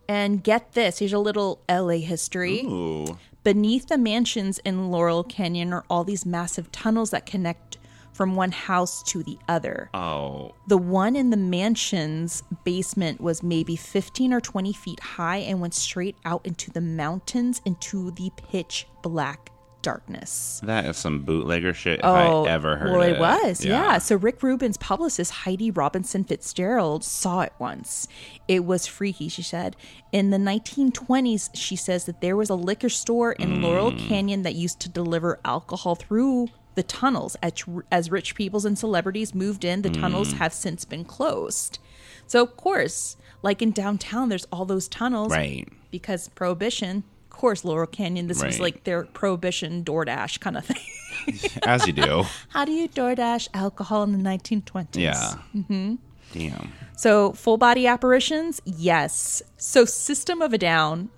And get this, here's a little LA history. Ooh. Beneath the mansions in Laurel Canyon are all these massive tunnels that connect from one house to the other. Oh. The one in the mansion's basement was maybe 15 or 20 feet high and went straight out into the mountains into the pitch black darkness. That is some bootlegger shit if I oh, ever heard well, it. it was, yeah. So Rick Rubin's publicist Heidi Robinson Fitzgerald saw it once. It was freaky, she said. In the 1920s, she says that there was a liquor store in Laurel mm. Canyon that used to deliver alcohol through the tunnels. As, as rich peoples and celebrities moved in, the tunnels mm. have since been closed. So, of course, like in downtown, there's all those tunnels Right. because prohibition. Of course, Laurel Canyon. This was Right. like their prohibition DoorDash kind of thing. As you do. How do you DoorDash alcohol in the 1920s? Yeah. Mm-hmm. Damn. So, full body apparitions? Yes. So, System of a Down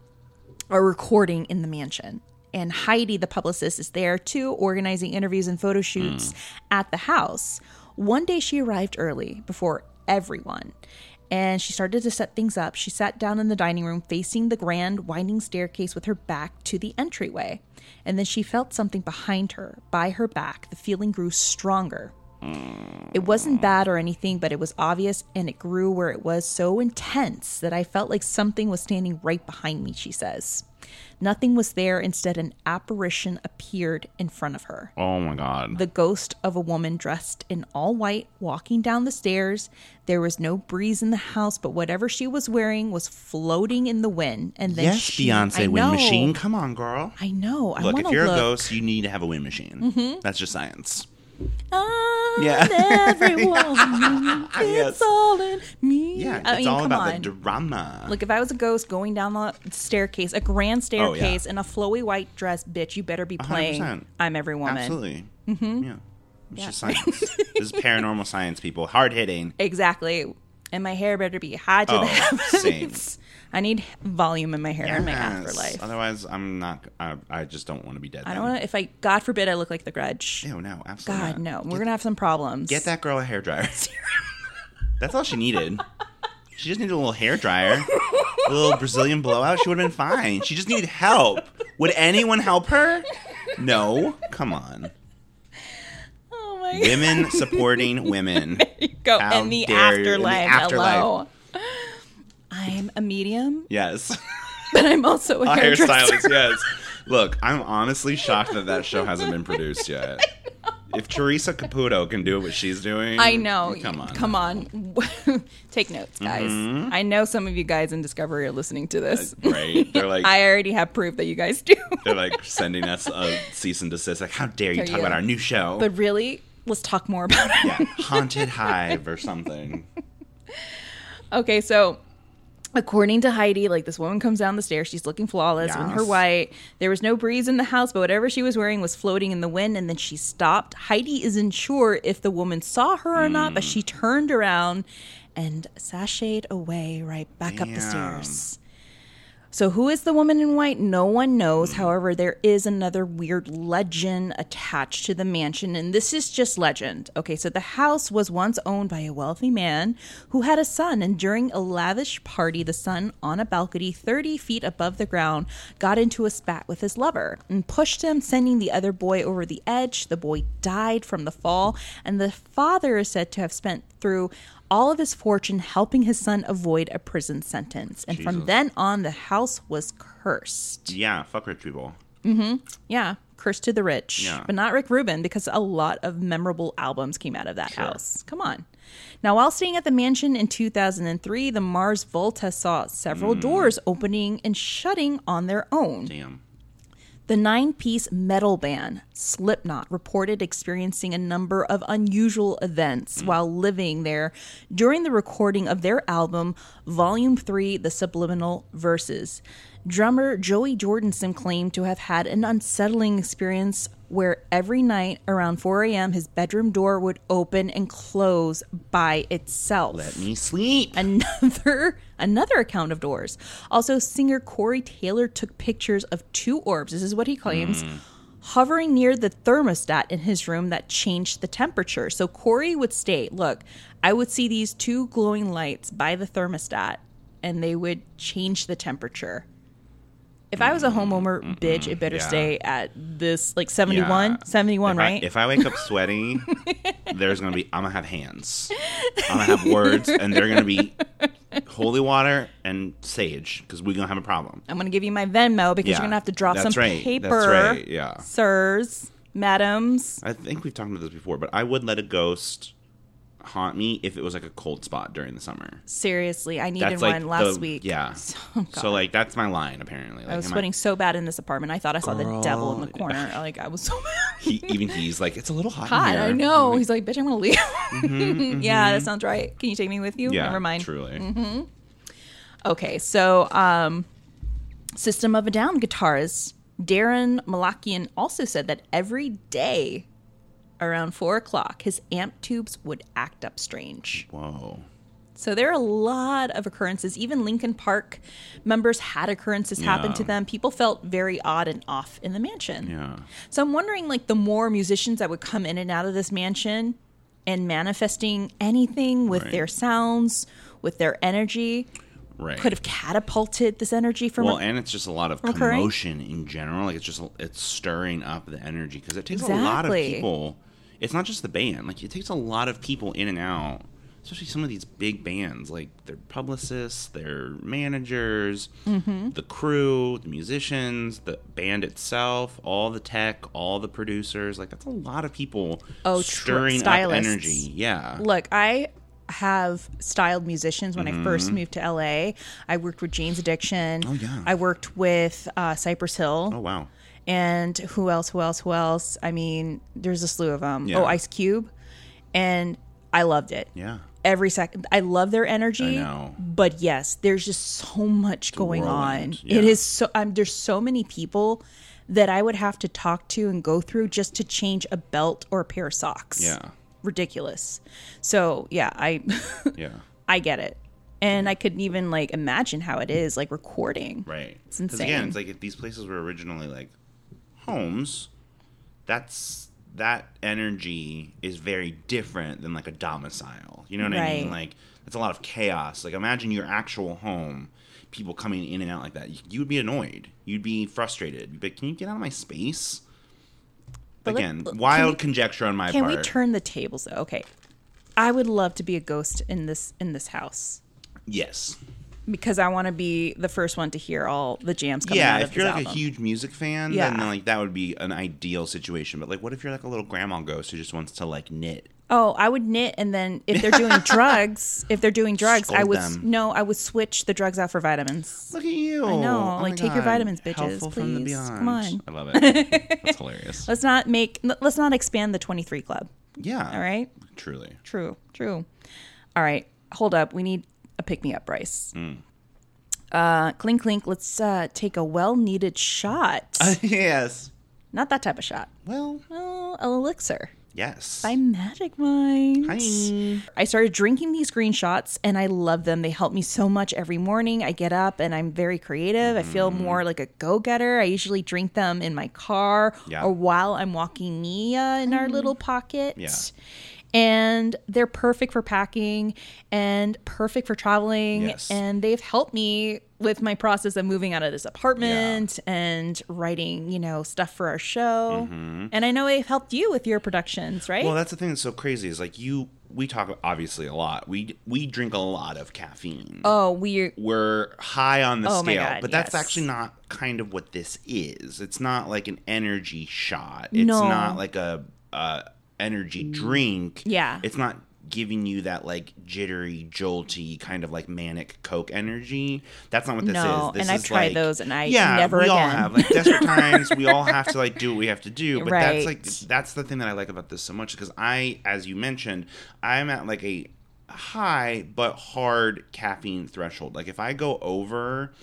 are recording in the mansion. And Heidi, the publicist, is there too, organizing interviews and photo shoots at the house. One day she arrived early before everyone and she started to set things up. She sat down in the dining room facing the grand winding staircase with her back to the entryway. And then she felt something behind her, by her back. The feeling grew stronger. It wasn't bad or anything, but it was obvious and it grew where it was so intense that I felt like something was standing right behind me, she says. Nothing was there. Instead, an apparition appeared in front of her. Oh my god. The ghost of a woman dressed in all white walking down the stairs. There was no breeze in the house, but whatever she was wearing was floating in the wind. And then yes, she, Beyonce I wind know, machine. Come on, girl. I know. I Look, want if you're look. a ghost, you need to have a wind machine. Mm-hmm. That's just science. On Yeah. everyone, it's Yes. all in me. Yeah, I it's mean, all about on. the drama. Look, if I was a ghost going down the staircase, a grand Oh, yeah. staircase in a flowy white dress, bitch, you better be playing 100%. I'm Every Woman. Absolutely. Mm-hmm. Yeah. It's Yeah. just science. this is paranormal science, people. Hard hitting. Exactly. And my hair better be high to Oh, the heavens. same. I need volume in my hair in my afterlife. Otherwise, I'm not. I, I just don't want to be dead. I don't want to, if I, God forbid, I look like the grudge. Ew, no, absolutely. God, not. no. We're going to have some problems. Get that girl a hair dryer. That's all she needed. She just needed a little hair dryer, a little Brazilian blowout. She would have been fine. She just needed help. Would anyone help her? No. Come on. Oh my Women supporting women. Go How in the you. In the afterlife. afterlife. Hello. I'm a medium, Yes. but I'm also a, hairdresser. hairstylist. Yes. Look, I'm honestly shocked that that show hasn't been produced yet. If Teresa Caputo can do what she's doing, I know. Come on. Come on. Take notes, guys. Mm-hmm. I know some of you guys in Discovery are listening to this. Uh, right? They're like, I already have proof that you guys do. they're like sending us a cease and desist. Like, how dare you talk you? about our new show? but really, let's talk more about it. yeah, haunted hive or something. Okay, so according to Heidi, like this woman comes down the stairs, she's looking flawless in her white. There was no breeze in the house, but whatever she was wearing was floating in the wind, and then she stopped. Heidi isn't sure if the woman saw her or not, but she mm. turned around and sashayed away right back up the stairs. So, who is the woman in white? No one knows. However, there is another weird legend attached to the mansion, and this is just legend. Okay, so the house was once owned by a wealthy man who had a son, and during a lavish party, the son, on a balcony 30 feet above the ground, got into a spat with his lover and pushed him, sending the other boy over the edge. The boy died from the fall, and the father is said to have spent through all of his fortune helping his son avoid a prison sentence. And from then on, the house was cursed. Yeah, fuck rich people. Mm-hmm. Yeah, cursed to the rich. Yeah. But not Rick Rubin because a lot of memorable albums came out of that Sure. house. Come on. Now, while staying at the mansion in 2003, the Mars Volta saw several Hmm. doors opening and shutting on their own. Damn. The nine piece metal band Slipknot reported experiencing a number of unusual events mm. while living there during the recording of their album, Volume 3 The Subliminal Verses. Drummer Joey Jordison claimed to have had an unsettling experience where every night around 4 a.m. his bedroom door would open and close by itself Let me sleep. another another account of doors. Also, singer Corey Taylor took pictures of two orbs. This is what he claims. Hmm. Hovering near the thermostat in his room that changed the temperature. So Corey would state, Look, I would see these two glowing lights by the thermostat and they would change the temperature. If I was a homeowner, bitch, it better Yeah. stay at this like 71, Yeah. 71, if I, right? if I wake up sweaty, there's gonna be. I'm gonna have hands. I'm gonna have words, and they're gonna be holy water and sage because we're gonna have a problem. I'm gonna give you my Venmo because Yeah, you're gonna have to drop that's some right, paper. that's right, yeah. Sirs, madams. I think we've talked about this before, but I would let a ghost haunt me if it was like a cold spot during the summer. Seriously, I needed That's like one last the- week. Yeah. Oh, so like that's my line apparently. Like, I was sweating so bad in this apartment. I thought I saw the devil in the corner. Like I was so mad. he, even he's like, it's a little hot. in Hot, here." I know. He's like, bitch, I'm gonna leave. yeah, that sounds right. Can you take me with you? Mm-hmm, Yeah, Never mind. Truly. Okay, so um, System of a Down guitarist Daron Malakian also said that every day around four o'clock, his amp tubes would act up strange. Whoa. So there are a lot of occurrences. Even Linkin Park members had occurrences happen Yeah. to them. People felt very odd and off in the mansion. Yeah. So I'm wondering, like, the more musicians that would come in and out of this mansion and manifesting anything with Right. their sounds, with their energy, Right. could have catapulted this energy from. well, and it's just a lot of Recurring? commotion in general. Like it's just it's stirring up the energy because it takes a lot of people. It's not just the band. Like it takes a lot of people in and out. Especially some of these big bands, like their publicists, their managers, Mm-hmm. the crew, the musicians, the band itself, all the tech, all the producers. Like that's a lot of people Oh, tr- stirring up stylists. energy. Yeah. Look, I have styled musicians when I first moved to LA. I worked with Jane's Addiction. Mm-hmm. Oh, yeah. I worked with uh, Cypress Hill. Oh wow. And who else? Who else? Who else? I mean, there's a slew of them. Yeah. Oh, Ice Cube. And I loved it. Yeah. Every second. I love their energy. I know. But yes, there's just so much going on. whirlwind, It yeah. is so, um, there's so many people that I would have to talk to and go through just to change a belt or a pair of socks Yeah. ridiculous. So yeah, I Yeah. I get it, and I couldn't even like imagine how it is like recording. Right. It's Because again, insane. it's like if these places were originally like homes, that's that energy is very different than like a domicile. You know what I mean? Like it's a lot of chaos. Like imagine your actual home, people coming in and out like that. You, would be annoyed. You'd be frustrated. Like, can you get out of my space? But Again, can wild we- conjecture on my Can part. Can we turn the tables though? Okay, I would love to be a ghost in this in this house yes. Because I want to be the first one to hear all the jams coming Yeah, out if you're like album. a huge music fan, Yeah. then like that would be an ideal situation. But like, what if you're like a little grandma ghost who just wants to like knit? Oh, I would knit, and then if they're doing drugs, if they're doing drugs, I would them. no, I would switch the drugs out for vitamins. Look at you! I know, Oh like, take your vitamins, bitches, Helpful from the please. beyond. Come on. I love it. That's hilarious. Let's not make let's not expand the twenty three club. Yeah. All right. Truly. True, true. All right, hold up. We need a pick me up, Bryce. Mm. Uh, clink, clink. Let's uh, take a well needed shot. yes. Not that type of shot. Well, Oh, an elixir yes. by Magic Mind. Hi. I started drinking these green shots and I love them. They help me so much every morning. I get up and I'm very creative. I feel Mm-hmm. more like a go getter. I usually drink them in my car Yeah. or while I'm walking Nia in our little pocket. Yeah. And they're perfect for packing and perfect for traveling. Yes. And they've helped me with my process of moving out of this apartment and writing, you know, stuff for our show. And I know they've helped you with your productions, right? Mm-hmm. Well, that's the thing that's so crazy is like you. We talk obviously a lot. We we drink a lot of caffeine. oh, we we're high on the Oh scale, God, but that's yes. actually not kind of what this is. It's not like an energy shot. It's No. not like a, a energy mm. drink. Yeah. it's not giving you that like jittery, jolty kind of like manic Coke energy. That's not what this No, is. This and I've tried like- those and I yeah, never we all have like desperate times. we all have to like do what we have to do. But that's like that's the thing that I like about this so much because I, as you mentioned, I'm at like a high but hard caffeine threshold. Like if I go over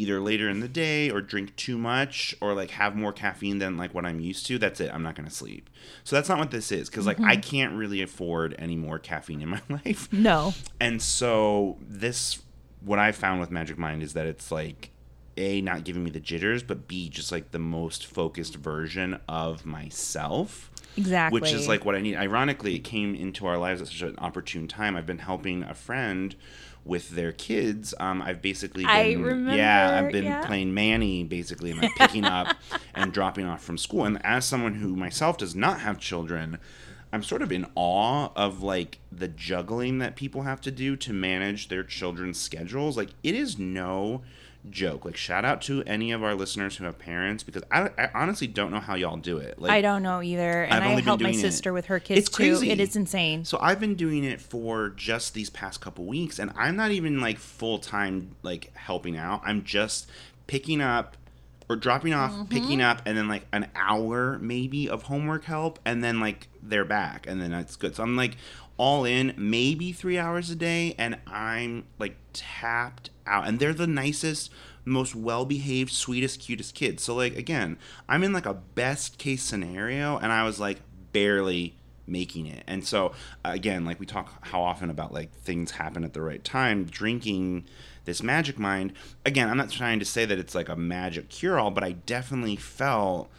either later in the day or drink too much or like have more caffeine than like what I'm used to, that's it. I'm not going to sleep. So that's not what this is cuz like I Mm-hmm. can't really afford any more caffeine in my life. no. And so this what I found with Magic Mind is that it's like a not giving me the jitters, but b just like the most focused version of myself. Exactly. Which is like what I need. Ironically, it came into our lives at such an opportune time. I've been helping a friend with their kids. Um, I've basically been, I yeah, I've been yeah. playing Manny basically, and like picking up and dropping off from school. And as someone who myself does not have children, I'm sort of in awe of like the juggling that people have to do to manage their children's schedules. Like it is no joke. Like shout out to any of our listeners who have parents because I, I honestly don't know how y'all do it. Like I don't know either, and I've I help my doing it- sister with her kids It's too. crazy. It is insane. So I've been doing it for just these past couple weeks, and I'm not even like full time like helping out. I'm just picking up or dropping off, Mm-hmm. picking up, and then like an hour maybe of homework help, and then like they're back, and then it's good. So I'm like all in, maybe three hours a day, and I'm like tapped out. And they're the nicest, most well behaved, sweetest, cutest kids. So like again, I'm in like a best case scenario, and I was like barely making it. And so again, like we talk how often about like things happen at the right time, drinking this magic mind. Again, I'm not trying to say that it's like a magic cure all, but I definitely felt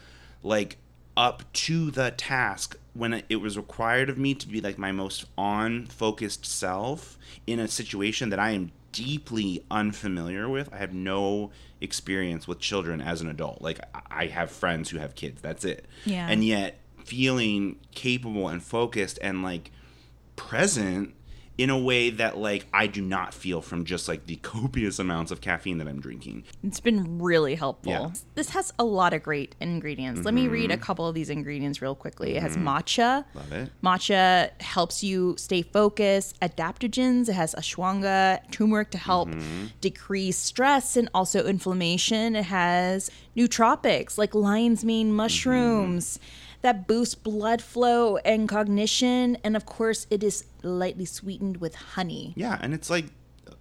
like up to the task when it- was required of me to be like my most on focused self in a situation that I am deeply unfamiliar with. I have no experience with children as an adult. Like I- I have friends who have kids. That's it. Yeah. And yet feeling capable and focused and like present in a way that like I do not feel from just like the copious amounts of caffeine that I'm drinking. It's been really helpful. Yeah. Mm-hmm. This has a lot of great ingredients. Let me read a couple of these ingredients real quickly. It has matcha. Love it. Matcha helps you stay focused. Adaptogens. It has ashwagandha, turmeric to help Mm-hmm. decrease stress and also inflammation. It has nootropics like lion's mane mushrooms that boost blood flow and cognition. And of course, it is lightly sweetened with honey. Yeah, and it's like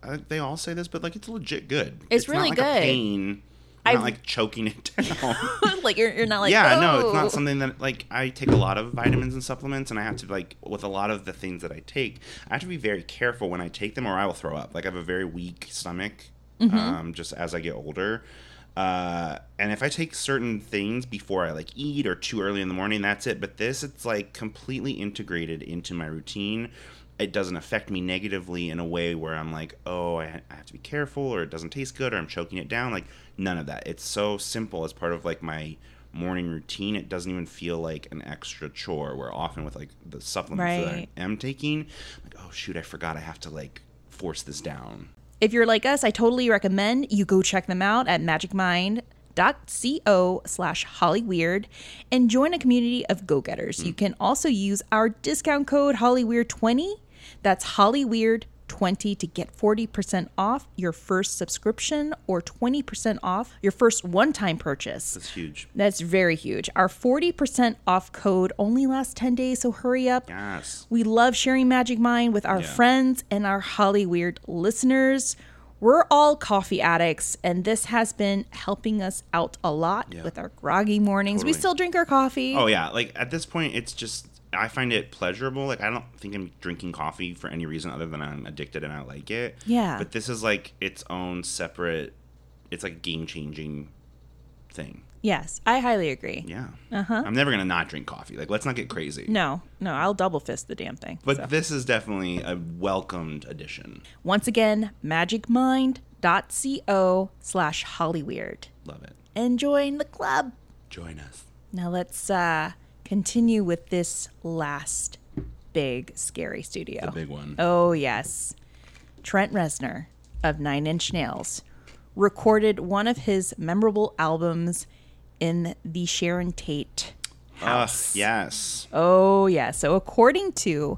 uh, they all say this, but like it's legit good. It's not really like good. Pain. I'm not like choking it down. like you're, you're not like yeah, no, it's "Oh." not something that like I take a lot of vitamins and supplements, and I have to like with a lot of the things that I take, I have to be very careful when I take them, or I will throw up. Like I have a very weak stomach, Mm-hmm. um, just as I get older. Uh, and if I take certain things before I like eat or too early in the morning, that's it. But this, it's like completely integrated into my routine. It doesn't affect me negatively in a way where I'm like, oh, I, ha- I have to be careful, or it doesn't taste good, or I'm choking it down. Like none of that. It's so simple as part of like my morning routine. It doesn't even feel like an extra chore. Where often with like the supplements that I am taking, like, oh shoot, I forgot I have to like force this down. If you're like us, I totally recommend you go check them out at magicmind.co slash hollyweird and join a community of go-getters. You mm. can also use our discount code hollyweird20. That's hollyweird20 to get 40% off your first subscription or 20% off your first one-time purchase. That's huge. That's very huge. Our 40% off code only lasts 10 days, so hurry up. Yes. We love sharing Magic Mind with our Yeah. friends and our Holly Weird listeners. We're all coffee addicts, and this has been helping us out a lot Yeah. with our groggy mornings. We still drink our coffee. Oh yeah, like at this point, it's just I find it pleasurable. Like I don't think I'm drinking coffee for any reason other than I'm addicted and I like it. Yeah. But this is like its own separate. It's like a game changing thing. Yes, I highly agree. Yeah. Uh-huh. I'm never gonna not drink coffee. Like let's not get crazy. No, no, I'll double fist the damn thing. But So. this is definitely a welcomed addition. once again, magicmind.co slash hollyweird. Love it. And join the club. Join us. Now let's uh, continue with this last big scary studio. The big one. Oh, yes. Trent Reznor of Nine Inch Nails recorded one of his memorable albums in the Sharon Tate house. yes. Oh, yeah. So, according to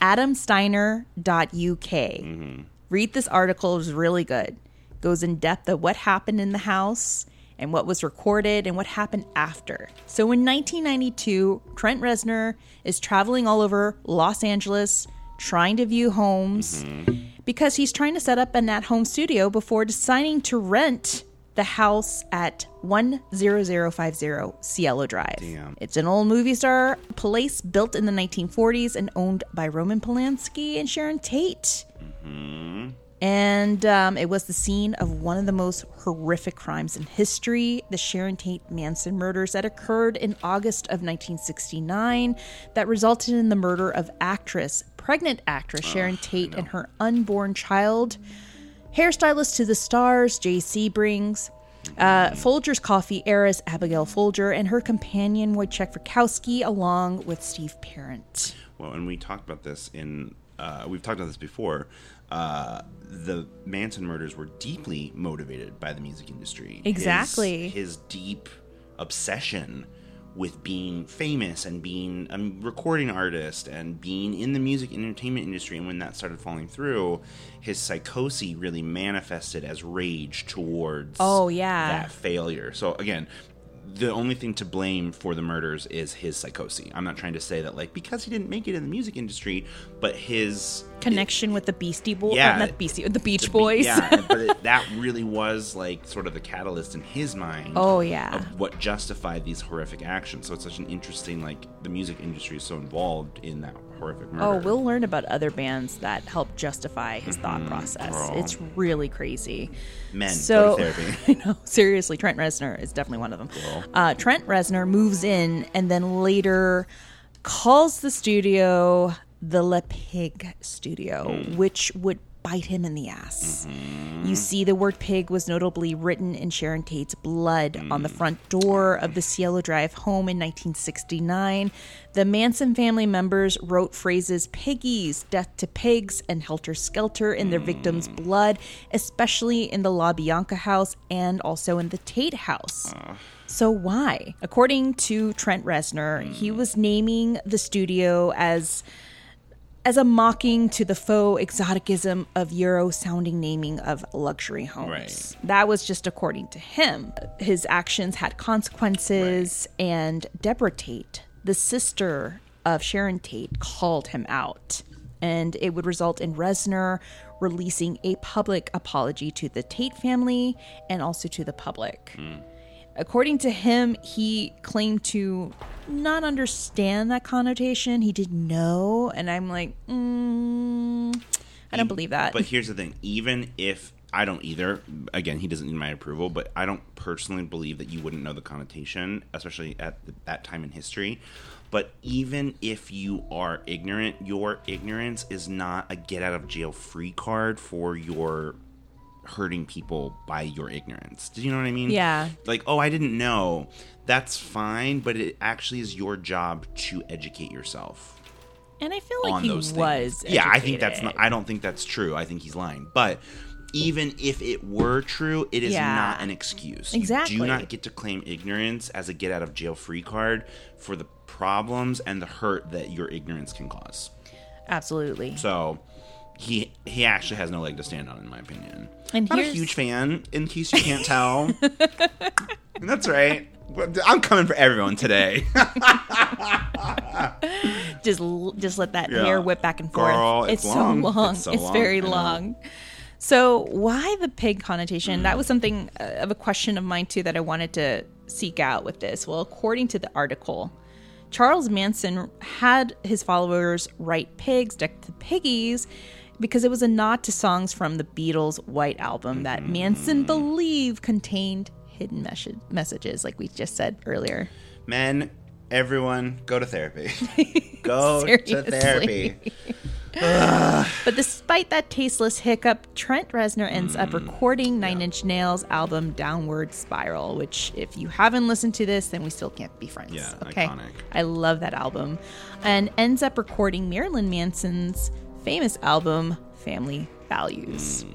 adamsteiner.uk, mm-hmm. read this article is really good. Goes in depth of what happened in the house and what was recorded and what happened after. So, in 1992, Trent Reznor is traveling all over Los Angeles trying to view homes because he's trying to set up an at home studio before deciding to rent the house at 10050 Cielo Drive. Damn. It's an old movie star place built in the 1940s and owned by Roman Polanski and Sharon Tate. Mm-hmm. And um, it was the scene of one of the most horrific crimes in history the Sharon Tate Manson murders that occurred in August of 1969 that resulted in the murder of actress, pregnant actress Sharon Tate and her unborn child. Hairstylist to the stars, J.C. Sebrings. Uh, Folger's coffee heiress Abigail Folger and her companion Wojciech Frykowski, along with Steve Parent. Well, and we talked about this in, uh, we've talked about this before. Uh, the Manson murders were deeply motivated by the music industry. His- Exactly. His, deep obsession with being famous and being a recording artist and being in the music and entertainment industry. And when that started falling through, his psychosis really manifested as rage towards Oh, yeah. that failure. So again, the only thing to blame for the murders is his psychosis. I'm not trying to say that like because he didn't make it in the music industry, but his Connection with the Beastie Boys, uh, Yeah. not Beastie, the Beach the Boys. Yeah, but it, that really was like sort of the catalyst in his mind. Oh, yeah. of what justified these horrific actions. So it's such an interesting like the music industry is so involved in that horrific murder. Oh, we'll learn about other bands that help justify his Mm-hmm. thought process. girl. It's really crazy. Men, so, go to therapy. I know, seriously, Trent Reznor is definitely one of them. Uh, Trent Reznor moves in and then later calls the studio the Le Pig Studio, Hmm. which would bite him in the ass. Mm-hmm. You see, the word pig was notably written in Sharon Tate's blood on the Hmm. front door of the Cielo Drive home in 1969. The Manson family members wrote phrases piggies, death to pigs, and helter skelter in their victims' Hmm. blood, especially in the La Bianca house and also in the Tate house. So why? According to Trent Reznor, he was naming the studio as as a mocking to the faux exoticism of Euro sounding naming of luxury homes. Right. That was just according to him. His actions had consequences, and Deborah Tate, the sister of Sharon Tate, called him out. And it would result in Reznor releasing a public apology to the Tate family and also to the public. Hmm. According to him, he claimed to not understand that connotation. He didn't know, and I'm like, mm, I don't believe that. But here's the thing: even if I don't either, again, he doesn't need my approval. But I don't personally believe that you wouldn't know the connotation, especially at th- that time in history. But even if you are ignorant, your ignorance is not a get out of jail free card for your hurting people by your ignorance. Do you know what I mean? Yeah. Like, oh, I didn't know. That's fine, but it actually is your job to educate yourself and I feel like on he those was. things. Yeah, I think that's not. I don't think that's true. I think he's lying. But even if it were true, it is Yeah. not an excuse. You Exactly. do not get to claim ignorance as a get out of jail free card for the problems and the hurt that your ignorance can cause. Absolutely. So he he actually has no leg to stand on, in my opinion. And not a huge fan, in case you can't tell. that's right. I'm coming for everyone today. Just, just let that Yeah. hair whip back and forth. Girl, it's long. so long. It's It's, so long. very long. So, why the pig connotation? That was something uh, of a question of mine too that I wanted to seek out with this. Well, according to the article, Charles Manson had his followers write pigs, deck the piggies, because it was a nod to songs from the Beatles' White Album that Mm-hmm. Manson believed contained hidden mes- messages, like we just said earlier. Men, everyone, go to therapy. go to therapy. But despite that tasteless hiccup, Trent Reznor ends up recording Nine Inch Nails' album Downward Spiral, which, if you haven't listened to this, then we still can't be friends. Yeah, okay. iconic. I love that album. And ends up recording Marilyn Manson's famous album, Family Values. Hmm.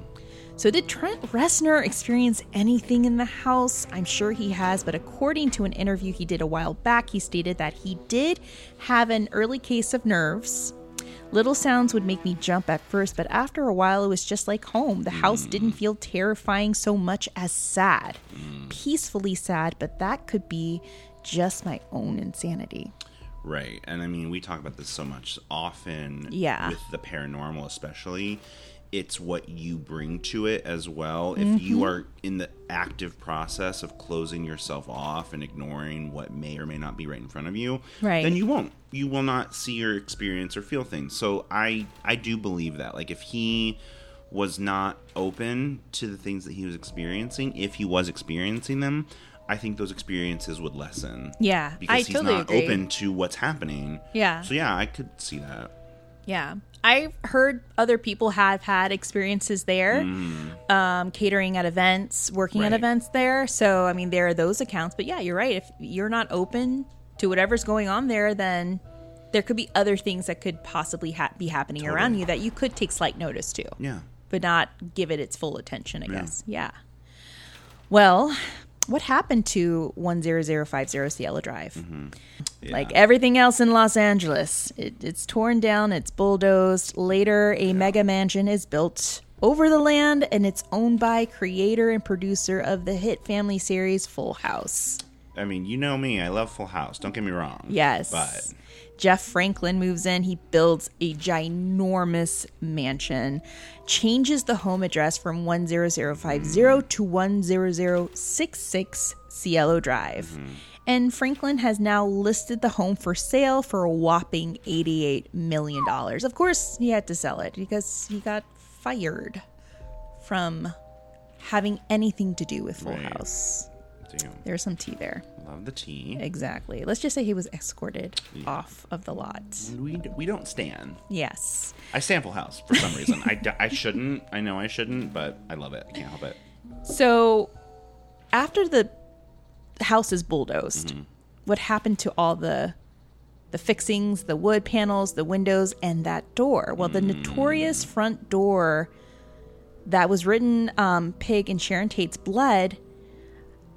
So, did Trent Reznor experience anything in the house? I'm sure he has, but according to an interview he did a while back, he stated that he did have an early case of nerves. Little sounds would make me jump at first, but after a while, it was just like home. The house hmm. didn't feel terrifying so much as sad. Hmm. Peacefully sad, but that could be just my own insanity. Right. And I mean, we talk about this so much often Yeah. with the paranormal, especially. It's what you bring to it as well. If Mm-hmm. you are in the active process of closing yourself off and ignoring what may or may not be right in front of you, Right. then you won't. You will not see or experience or feel things. So I I do believe that. Like if he was not open to the things that he was experiencing, if he was experiencing them, I think those experiences would lessen Yeah, because I he's totally not agree. open to what's happening. Yeah. So yeah, I could see that. Yeah. I've heard other people have had experiences there, um, catering at events, working at events there. So, I mean, there are those accounts. But yeah, you're right. If you're not open to whatever's going on there, then there could be other things that could possibly ha- be happening around you that you could take slight notice to, Yeah. but not give it its full attention, I guess. Yeah. Well, what happened to 10050 Cielo Drive? Mm-hmm. Yeah. Like everything else in Los Angeles, it, it's torn down, it's bulldozed. Later, a mega mansion is built over the land, and it's owned by creator and producer of the hit family series Full House. I mean, you know me. I love Full House. Don't get me wrong. Yes. But Jeff Franklin moves in. He builds a ginormous mansion, changes the home address from 10050 to 10066 Cielo Drive. Mm-hmm. And Franklin has now listed the home for sale for a whopping $88 million. Of course, he had to sell it because he got fired from having anything to do with Full Right. House. damn, There's some tea there. Love the tea. Exactly. Let's just say he was escorted off of the lot. We, we don't stand. Yes. I sample House for some reason. I, I shouldn't. I know I shouldn't, but I love it. I can't help it. So, after the house is bulldozed, what happened to all the the fixings, the wood panels, the windows, and that door? Well, the notorious front door that was written um, "Pig and Sharon Tate's blood,"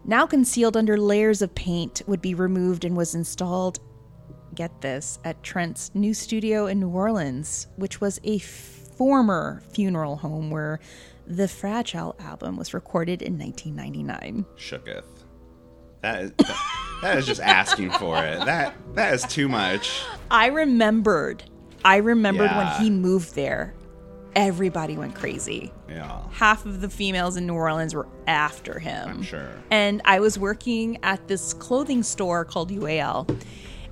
now concealed under layers of paint, would be removed and was installed. Get this at Trent's new studio in New Orleans, which was a former funeral home where the Fragile album was recorded in 1999. Shooketh. That is that, that is just asking for it. That that is too much. I remembered, I remembered Yeah. when he moved there, everybody went crazy. Yeah, Half of the females in New Orleans were after him. I'm sure. And I was working at this clothing store called UAL.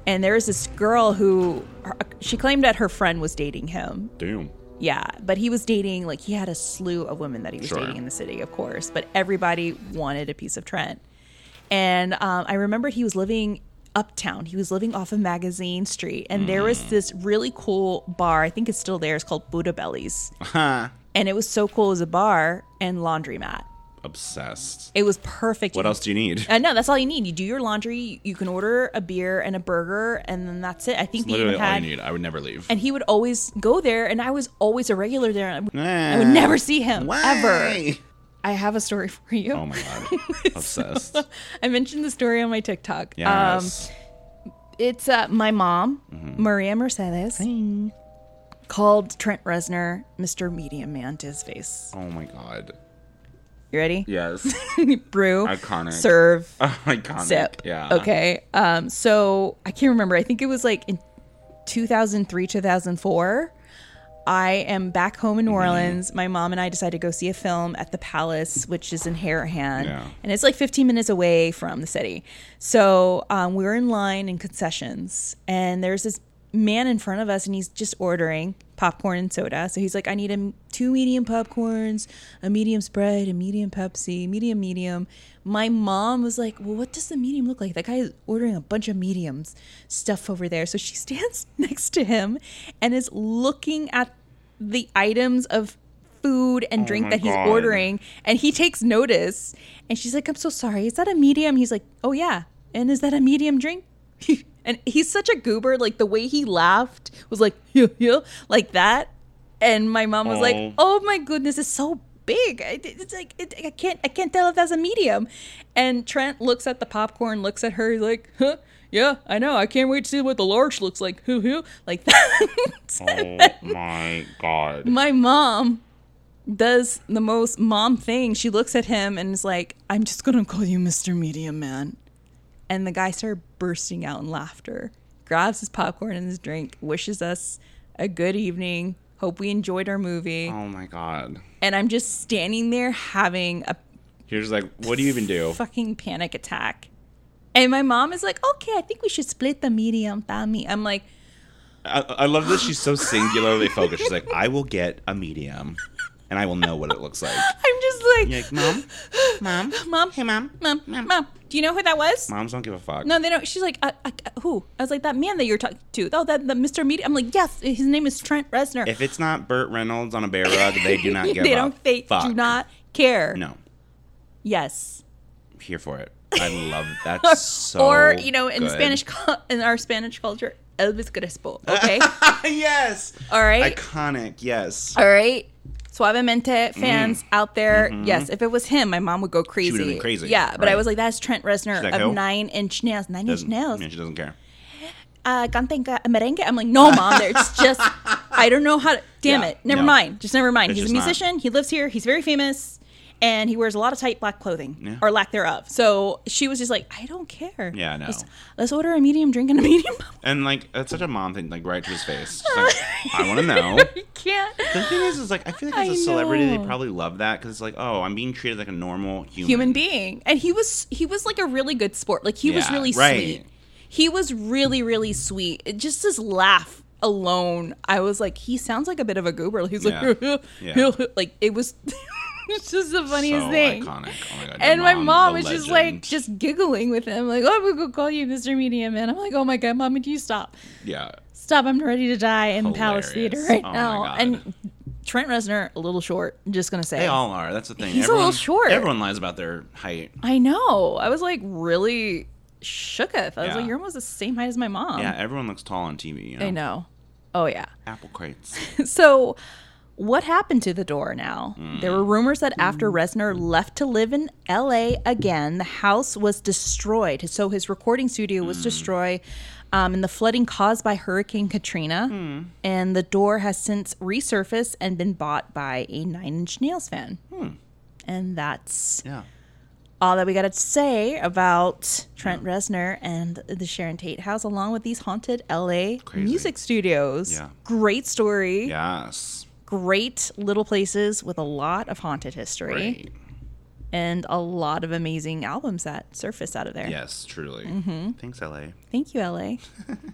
And there was this girl who her- she claimed that her friend was dating him. Damn. Yeah, but he was dating like he had a slew of women that he was Sure. dating in the city, of course. But everybody wanted a piece of Trent, and um, I remember he was living uptown. He was living off of Magazine Street, and there was this really cool bar. I think it's still there. It's called Buddha Bellies, Huh. and it was so cool as a bar and laundromat. Obsessed. It was perfect. What else do you need? Uh, no, that's all you need. You do your laundry. You can order a beer and a burger, and then that's it. I think they Literally all had. you need. I would never leave. And he would always go there, and I was always a regular there. I would, I Eh. would never see him ever. Why? I have a story for you. Oh my god. Obsessed. I mentioned the story on my TikTok. Um, it's uh, my mom, Mm-hmm. Maria Mercedes, called Trent Reznor Mr. Medium Man to his face. oh my god. You ready? Yes. Brew, Iconic. serve, Iconic. sip. Yeah. Okay. Um. So I can't remember. I think it was like in 2003, 2004. I am back home in Mm-hmm. New Orleans. My mom and I decided to go see a film at the Palace, which is in Harahan, Yeah. and it's like 15 minutes away from the city. So um, we were in line in concessions, and there's this man in front of us, and he's just ordering popcorn and soda. So he's like, "I need a two medium popcorns, a medium Sprite, a medium Pepsi, medium medium." My mom was like, "Well, what does the medium look like? That guy is ordering a bunch of mediums stuff over there." So she stands next to him and is looking at the items of food and oh drink my that he's God. ordering and he takes notice and she's like i'm so sorry is that a medium? He's like oh yeah and is that a medium drink? And he's such a goober like the way he laughed was like yeah yeah like that. And my mom was like Oh. oh my goodness it's so big. It's like it, i can't i can't tell if that's a medium. And trent looks at the popcorn looks at her he's like huh yeah i know i can't wait to see what the large looks like hoo hoo like that Oh my god. my mom does the most mom thing. She looks at him and is like, I'm just going to call you Mr. Medium Man. And the guy started bursting out in laughter, grabs his popcorn and his drink, wishes us a good evening. Hope we enjoyed our movie. Oh my god. And I'm just standing there having a You're like, what do you even do? fucking panic attack. And my mom is like, okay, I think we should split the medium, Tommy. I'm like, I, I love that she's so singularly focused. She's like, I will get a medium, and I will know what it looks like. I'm just like, You're like, mom, mom, Mom, hey, mom, mom, mom, Do you know who that was? Moms don't give a fuck. No, they don't. She's like, uh, uh, who? I was like, that man that you're talking to. Oh, that the Mr. Media. I'm like, yes, his name is Trent Reznor. If it's not Burt Reynolds on a bear rug, they do not give they don't. They fuck. do not care. No, Yes. here for it. I love that's so. or you know, in good. Spanish, in our Spanish culture, Elvis Crespo. Okay. yes. All right. Iconic. Yes. All right. Suavemente fans out there, yes, if it was him, my mom would go crazy. been crazy, Yeah, but I was like, that's Trent Reznor like, of who? Nine Inch Nails. Nine Inch Doesn't- Nails. Yeah, she doesn't care. uh, canten ca- merengue. I'm like, no, mom. It's just, I don't know how to. Damn Yeah, it. Never no. mind. Just never mind. It's He's a just not. musician. He lives here. He's very famous, and he wears a lot of tight black clothing Yeah. or lack thereof. So she was just like, I don't care. Yeah, no. Let's, let's order a medium drink and a medium. And like, it's such a mom thing, like right to his face. Like, I want to know. you can't. The thing is, is like, I feel like as a celebrity, they probably love that because it's like, oh, I'm being treated like a normal human. human being and he was he was like a really good sport like he was really right. sweet he was really really sweet it, just his laugh alone i was like he sounds like a bit of a goober he's like like it was it's just the funniest so thing iconic. Oh my god. and my mom was just like just giggling with him like oh i'm gonna call you mr medium man i'm like oh my god mommy do you stop yeah. stop i'm ready to die in palace theater oh right Oh now and trent reznor a little short I'm just gonna say They all are. That's the thing. He's a little everyone, short. Everyone lies about their height. I know. I was like really shooketh. I was Yeah. like, you're almost the same height as my mom. Yeah, everyone looks tall on TV. You know? I know. Oh yeah. Apple crates. So what happened to the door now? Mm. There were rumors that after Reznor left to live in LA again, the house was destroyed. So his recording studio Mm. was destroyed um, in the flooding caused by Hurricane Katrina. Hmm. And the door has since resurfaced and been bought by a Nine Inch Nails fan. Hmm. And that's Yeah. all that we got to say about Trent Reznor and the Sharon Tate house, along with these haunted LA Crazy. music studios. Yeah. Great story. Yes. Great little places with a lot of haunted history Great. and a lot of amazing albums that surface out of there. Yes, truly. Mm-hmm. Thanks, LA. Thank you, LA.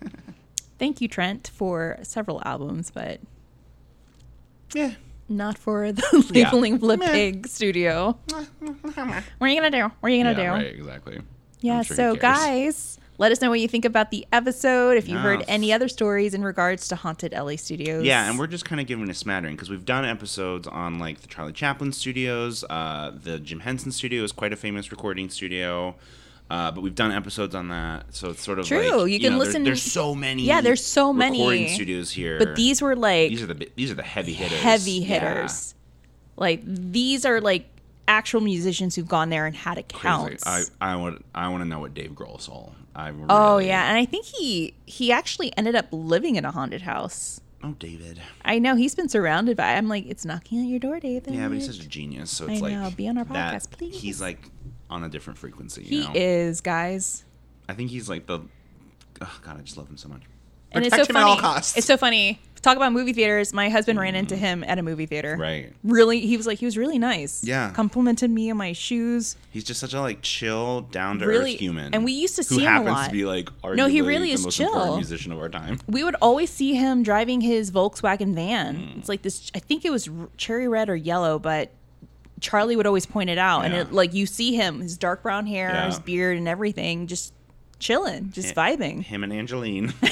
Thank you, Trent, for several albums, but Yeah. not for the Yeah. labeling Flip Meh. Pig studio. What are you gonna do? What are you gonna yeah, do? right, exactly. Yeah, sure so guys, let us know what you think about the episode. If you heard any other stories in regards to haunted LA studios. Yeah, and we're just kind of giving a smattering because we've done episodes on like the Charlie Chaplin studios, uh, the Jim Henson studio is quite a famous recording studio. Uh, but we've done episodes on that, so it's sort of True, like you can know, there- listen- There's so many. Yeah, there's so many. recording studios here. but these were like these are the these are the heavy hitters. heavy Yeah. hitters. Like these are like actual musicians who've gone there and had Crazy. accounts. I I want I want to know what Dave Grohl saw. I oh, really, oh yeah, and I think he he actually ended up living in a haunted house. Oh David. I know he's been surrounded by. I'm like, it's knocking at your door, David. Yeah, but he's such a genius. So it's I like know, be on our podcast, please. He's like on a different frequency. You he know? is, guys. I think he's like the. Oh God, I just love him so much. And it's so funny. all costs. It's so funny. Talk about movie theaters. My husband ran into him at a movie theater. Right. Really, he was like, he was really nice. Yeah. Complimented me on my shoes. He's just such a like chill, down to Really- earth human. and we used to who see him a happens lot. to be like No, he really the is most chill. important musician of our time. We would always see him driving his Volkswagen van. Hmm. It's like this. I think it was r- cherry red or yellow, but Charlie would always point it out. And Yeah. it, like you see him, his dark brown hair, Yeah. his beard, and everything, just chilling, just vibing. Him and Angelyne.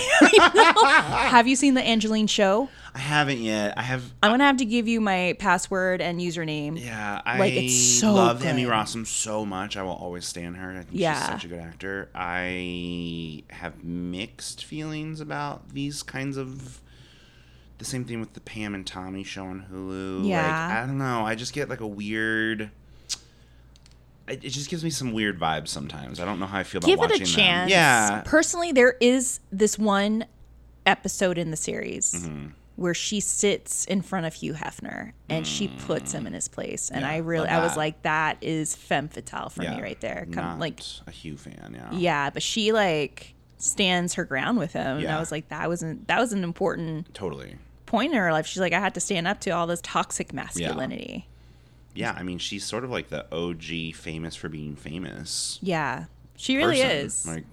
Have you seen the Angelyne show? I haven't yet. I have. I'm gonna have to give you my password and username. Yeah, I Like, it's so love Emmy. Rossum so much. I will always stand her. I think Yeah. she's such a good actor. I have mixed feelings about these kinds of. The same thing with the Pam and Tommy show on Hulu. Yeah. Like, I don't know. I just get like a weird. It it just gives me some weird vibes sometimes. I don't know how I feel about Give it watching a them. chance. Yeah. Personally, there is this one episode in the series Mm-hmm. where she sits in front of Hugh Hefner and she puts him in his place. And Mm. Yeah, I really, I was like, that is femme fatale for yeah. me right there. Come, Not like, a Hugh fan. Yeah. yeah, but she like stands her ground with him. And I was like, that wasn't, that was an important Totally. point in her life. She's like, I had to stand up to all this toxic masculinity. Yeah, I mean, she's sort of like the OG famous for being famous. Yeah. She really person. is. Like,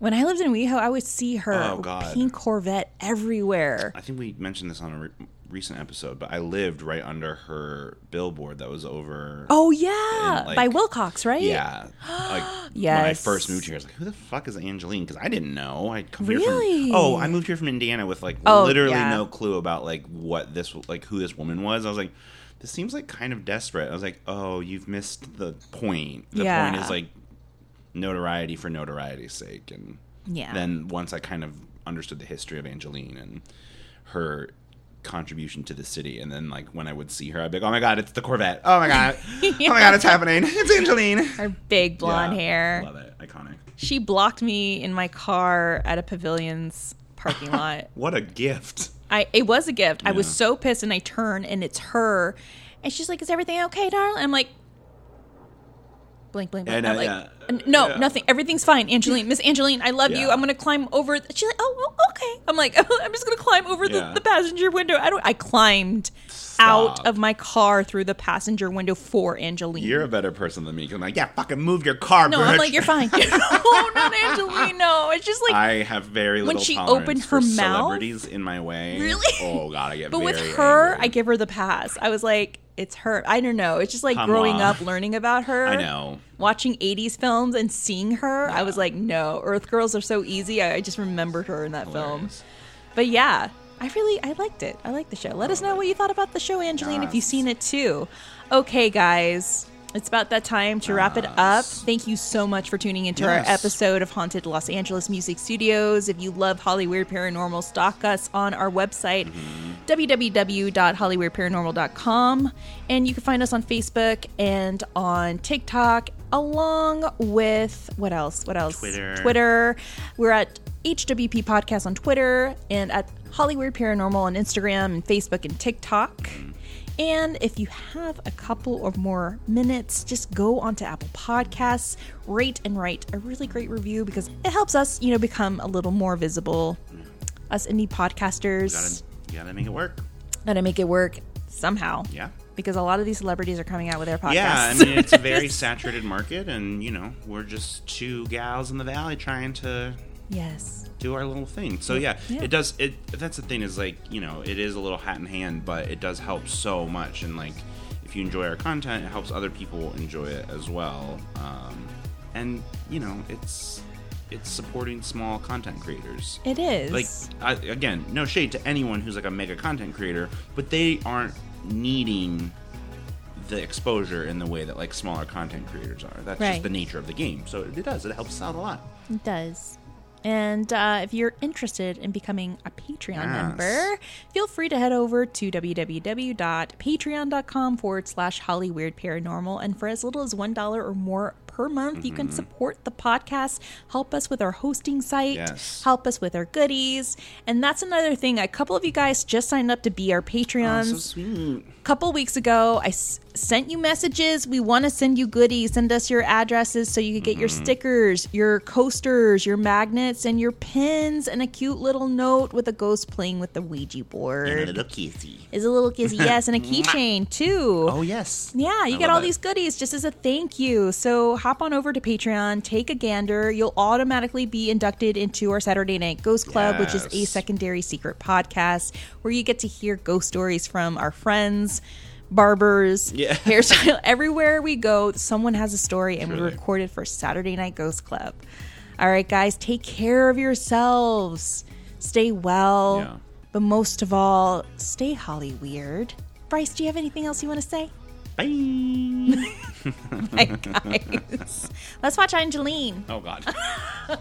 when I lived in WeHo, I would see her Oh, God. pink Corvette everywhere. I think we mentioned this on a re- recent episode, but I lived right under her billboard that was over. Oh yeah, like- by Wilcox, right? Yeah, like when I first moved here, I was like, "Who the fuck is Angelyne?" Because I didn't know. I come Really? here from. Oh, I moved here from Indiana with like Oh, literally yeah. no clue about like what this like who this woman was. I was like, this seems like kind of desperate. I was like, oh, you've missed the point. The point is like notoriety for notoriety's sake, and Yeah. then once I kind of understood the history of Angelyne and her contribution to the city and then like when I would see her I'd be like oh my god it's the Corvette oh my god oh my god it's happening it's Angelyne Her big blonde Yeah. hair. love it iconic She blocked me in my car at a pavilion's parking lot. what a gift I it was a gift. I was so pissed, and I turn and it's her, and she's like, "Is everything okay, darling?" I'm like, blink, blink, blink. I know, I'm uh, like, yeah. No, Yeah. nothing. Everything's fine, Angelyne. Miss Angelyne, I love you. I'm gonna climb over. She's like, "Oh, oh, okay." I'm like, "I'm just gonna climb over the, the passenger window." I don't. I climbed out of my car through the passenger window for Angelina. you're a better person than me I'm like yeah fucking move your car no, bitch. I'm like, "You're fine." no, not Angelyne. No, it's just like. I have very little when she tolerance opened for her mouth- celebrities in my way Really? oh god I get But with her, angry. I give her the pass. I was like, it's her. I don't know. It's just like Come growing on. up, learning about her. I know Watching 80s films and seeing her, I was like, no, Earth Girls are so easy. I I just remembered her in that film. But yeah, I really, I liked it. I liked the show. Let us know what you thought about the show, Angelyne, if you've seen it too. Okay, guys. It's about that time to wrap it up. Thank you so much for tuning into Yes. our episode of Haunted Los Angeles Music Studios. If you love Hollywood Weird Paranormal, stalk us on our website, mm-hmm. www.hollyweirdparanormal.com. And you can find us on Facebook and on TikTok, along with what else? What else? Twitter. Twitter. We're at HWP Podcast on Twitter and at Hollyweird Paranormal on Instagram and Facebook and TikTok. Mm. And if you have a couple or more minutes, just go onto Apple Podcasts, rate and write a really great review because it helps us, you know, become a little more visible. Mm. Us indie podcasters gotta you gotta make it work gotta make it work somehow. yeah Because a lot of these celebrities are coming out with their podcasts. Yeah, I mean it's a very saturated market, and you know we're just two gals in the valley trying to yes. do our little thing. So yeah, Yeah. it does. It that's the thing is like you know it is a little hat in hand, but it does help so much. And like if you enjoy our content, it helps other people enjoy it as well. Um, and you know it's it's supporting small content creators. It is. Like I, again, no shade to anyone who's like a mega content creator, but they aren't needing the exposure in the way that like smaller content creators are. That's Right. just the nature of the game. So it does. It helps out a lot. It does. And uh, if you're interested in becoming a Patreon Yes. member, feel free to head over to www.patreon.com forward slash Hollyweird Paranormal. And for as little as $1 or more per month, you Mm-hmm. can support the podcast, help us with our hosting site, Yes. help us with our goodies. And that's another thing. A couple of you guys just signed up to be our Oh, Patreons so sweet. Couple weeks ago i s- sent you messages we want to send you goodies send us your addresses so you can get your Mm-hmm. stickers your coasters your magnets and your pins and a cute little note with a ghost playing with the ouija board And a little kissy. is a little kissy yes and a keychain too Oh yes. yeah, you I get all it. these goodies just as a thank you. So hop on over to Patreon, take a gander. You'll automatically be inducted into our Saturday Night Ghost Club, which is a secondary secret podcast where you get to hear ghost stories from our friends, barbers, Yeah. hairstyle. Everywhere we go, someone has a story, and we Truly. record it for Saturday Night Ghost Club. All right, guys, take care of yourselves. Stay well. Yeah. But most of all, stay Hollyweird. Bryce, do you have anything else you want to say? Bye. Bye, guys. Let's watch Angelyne. oh God.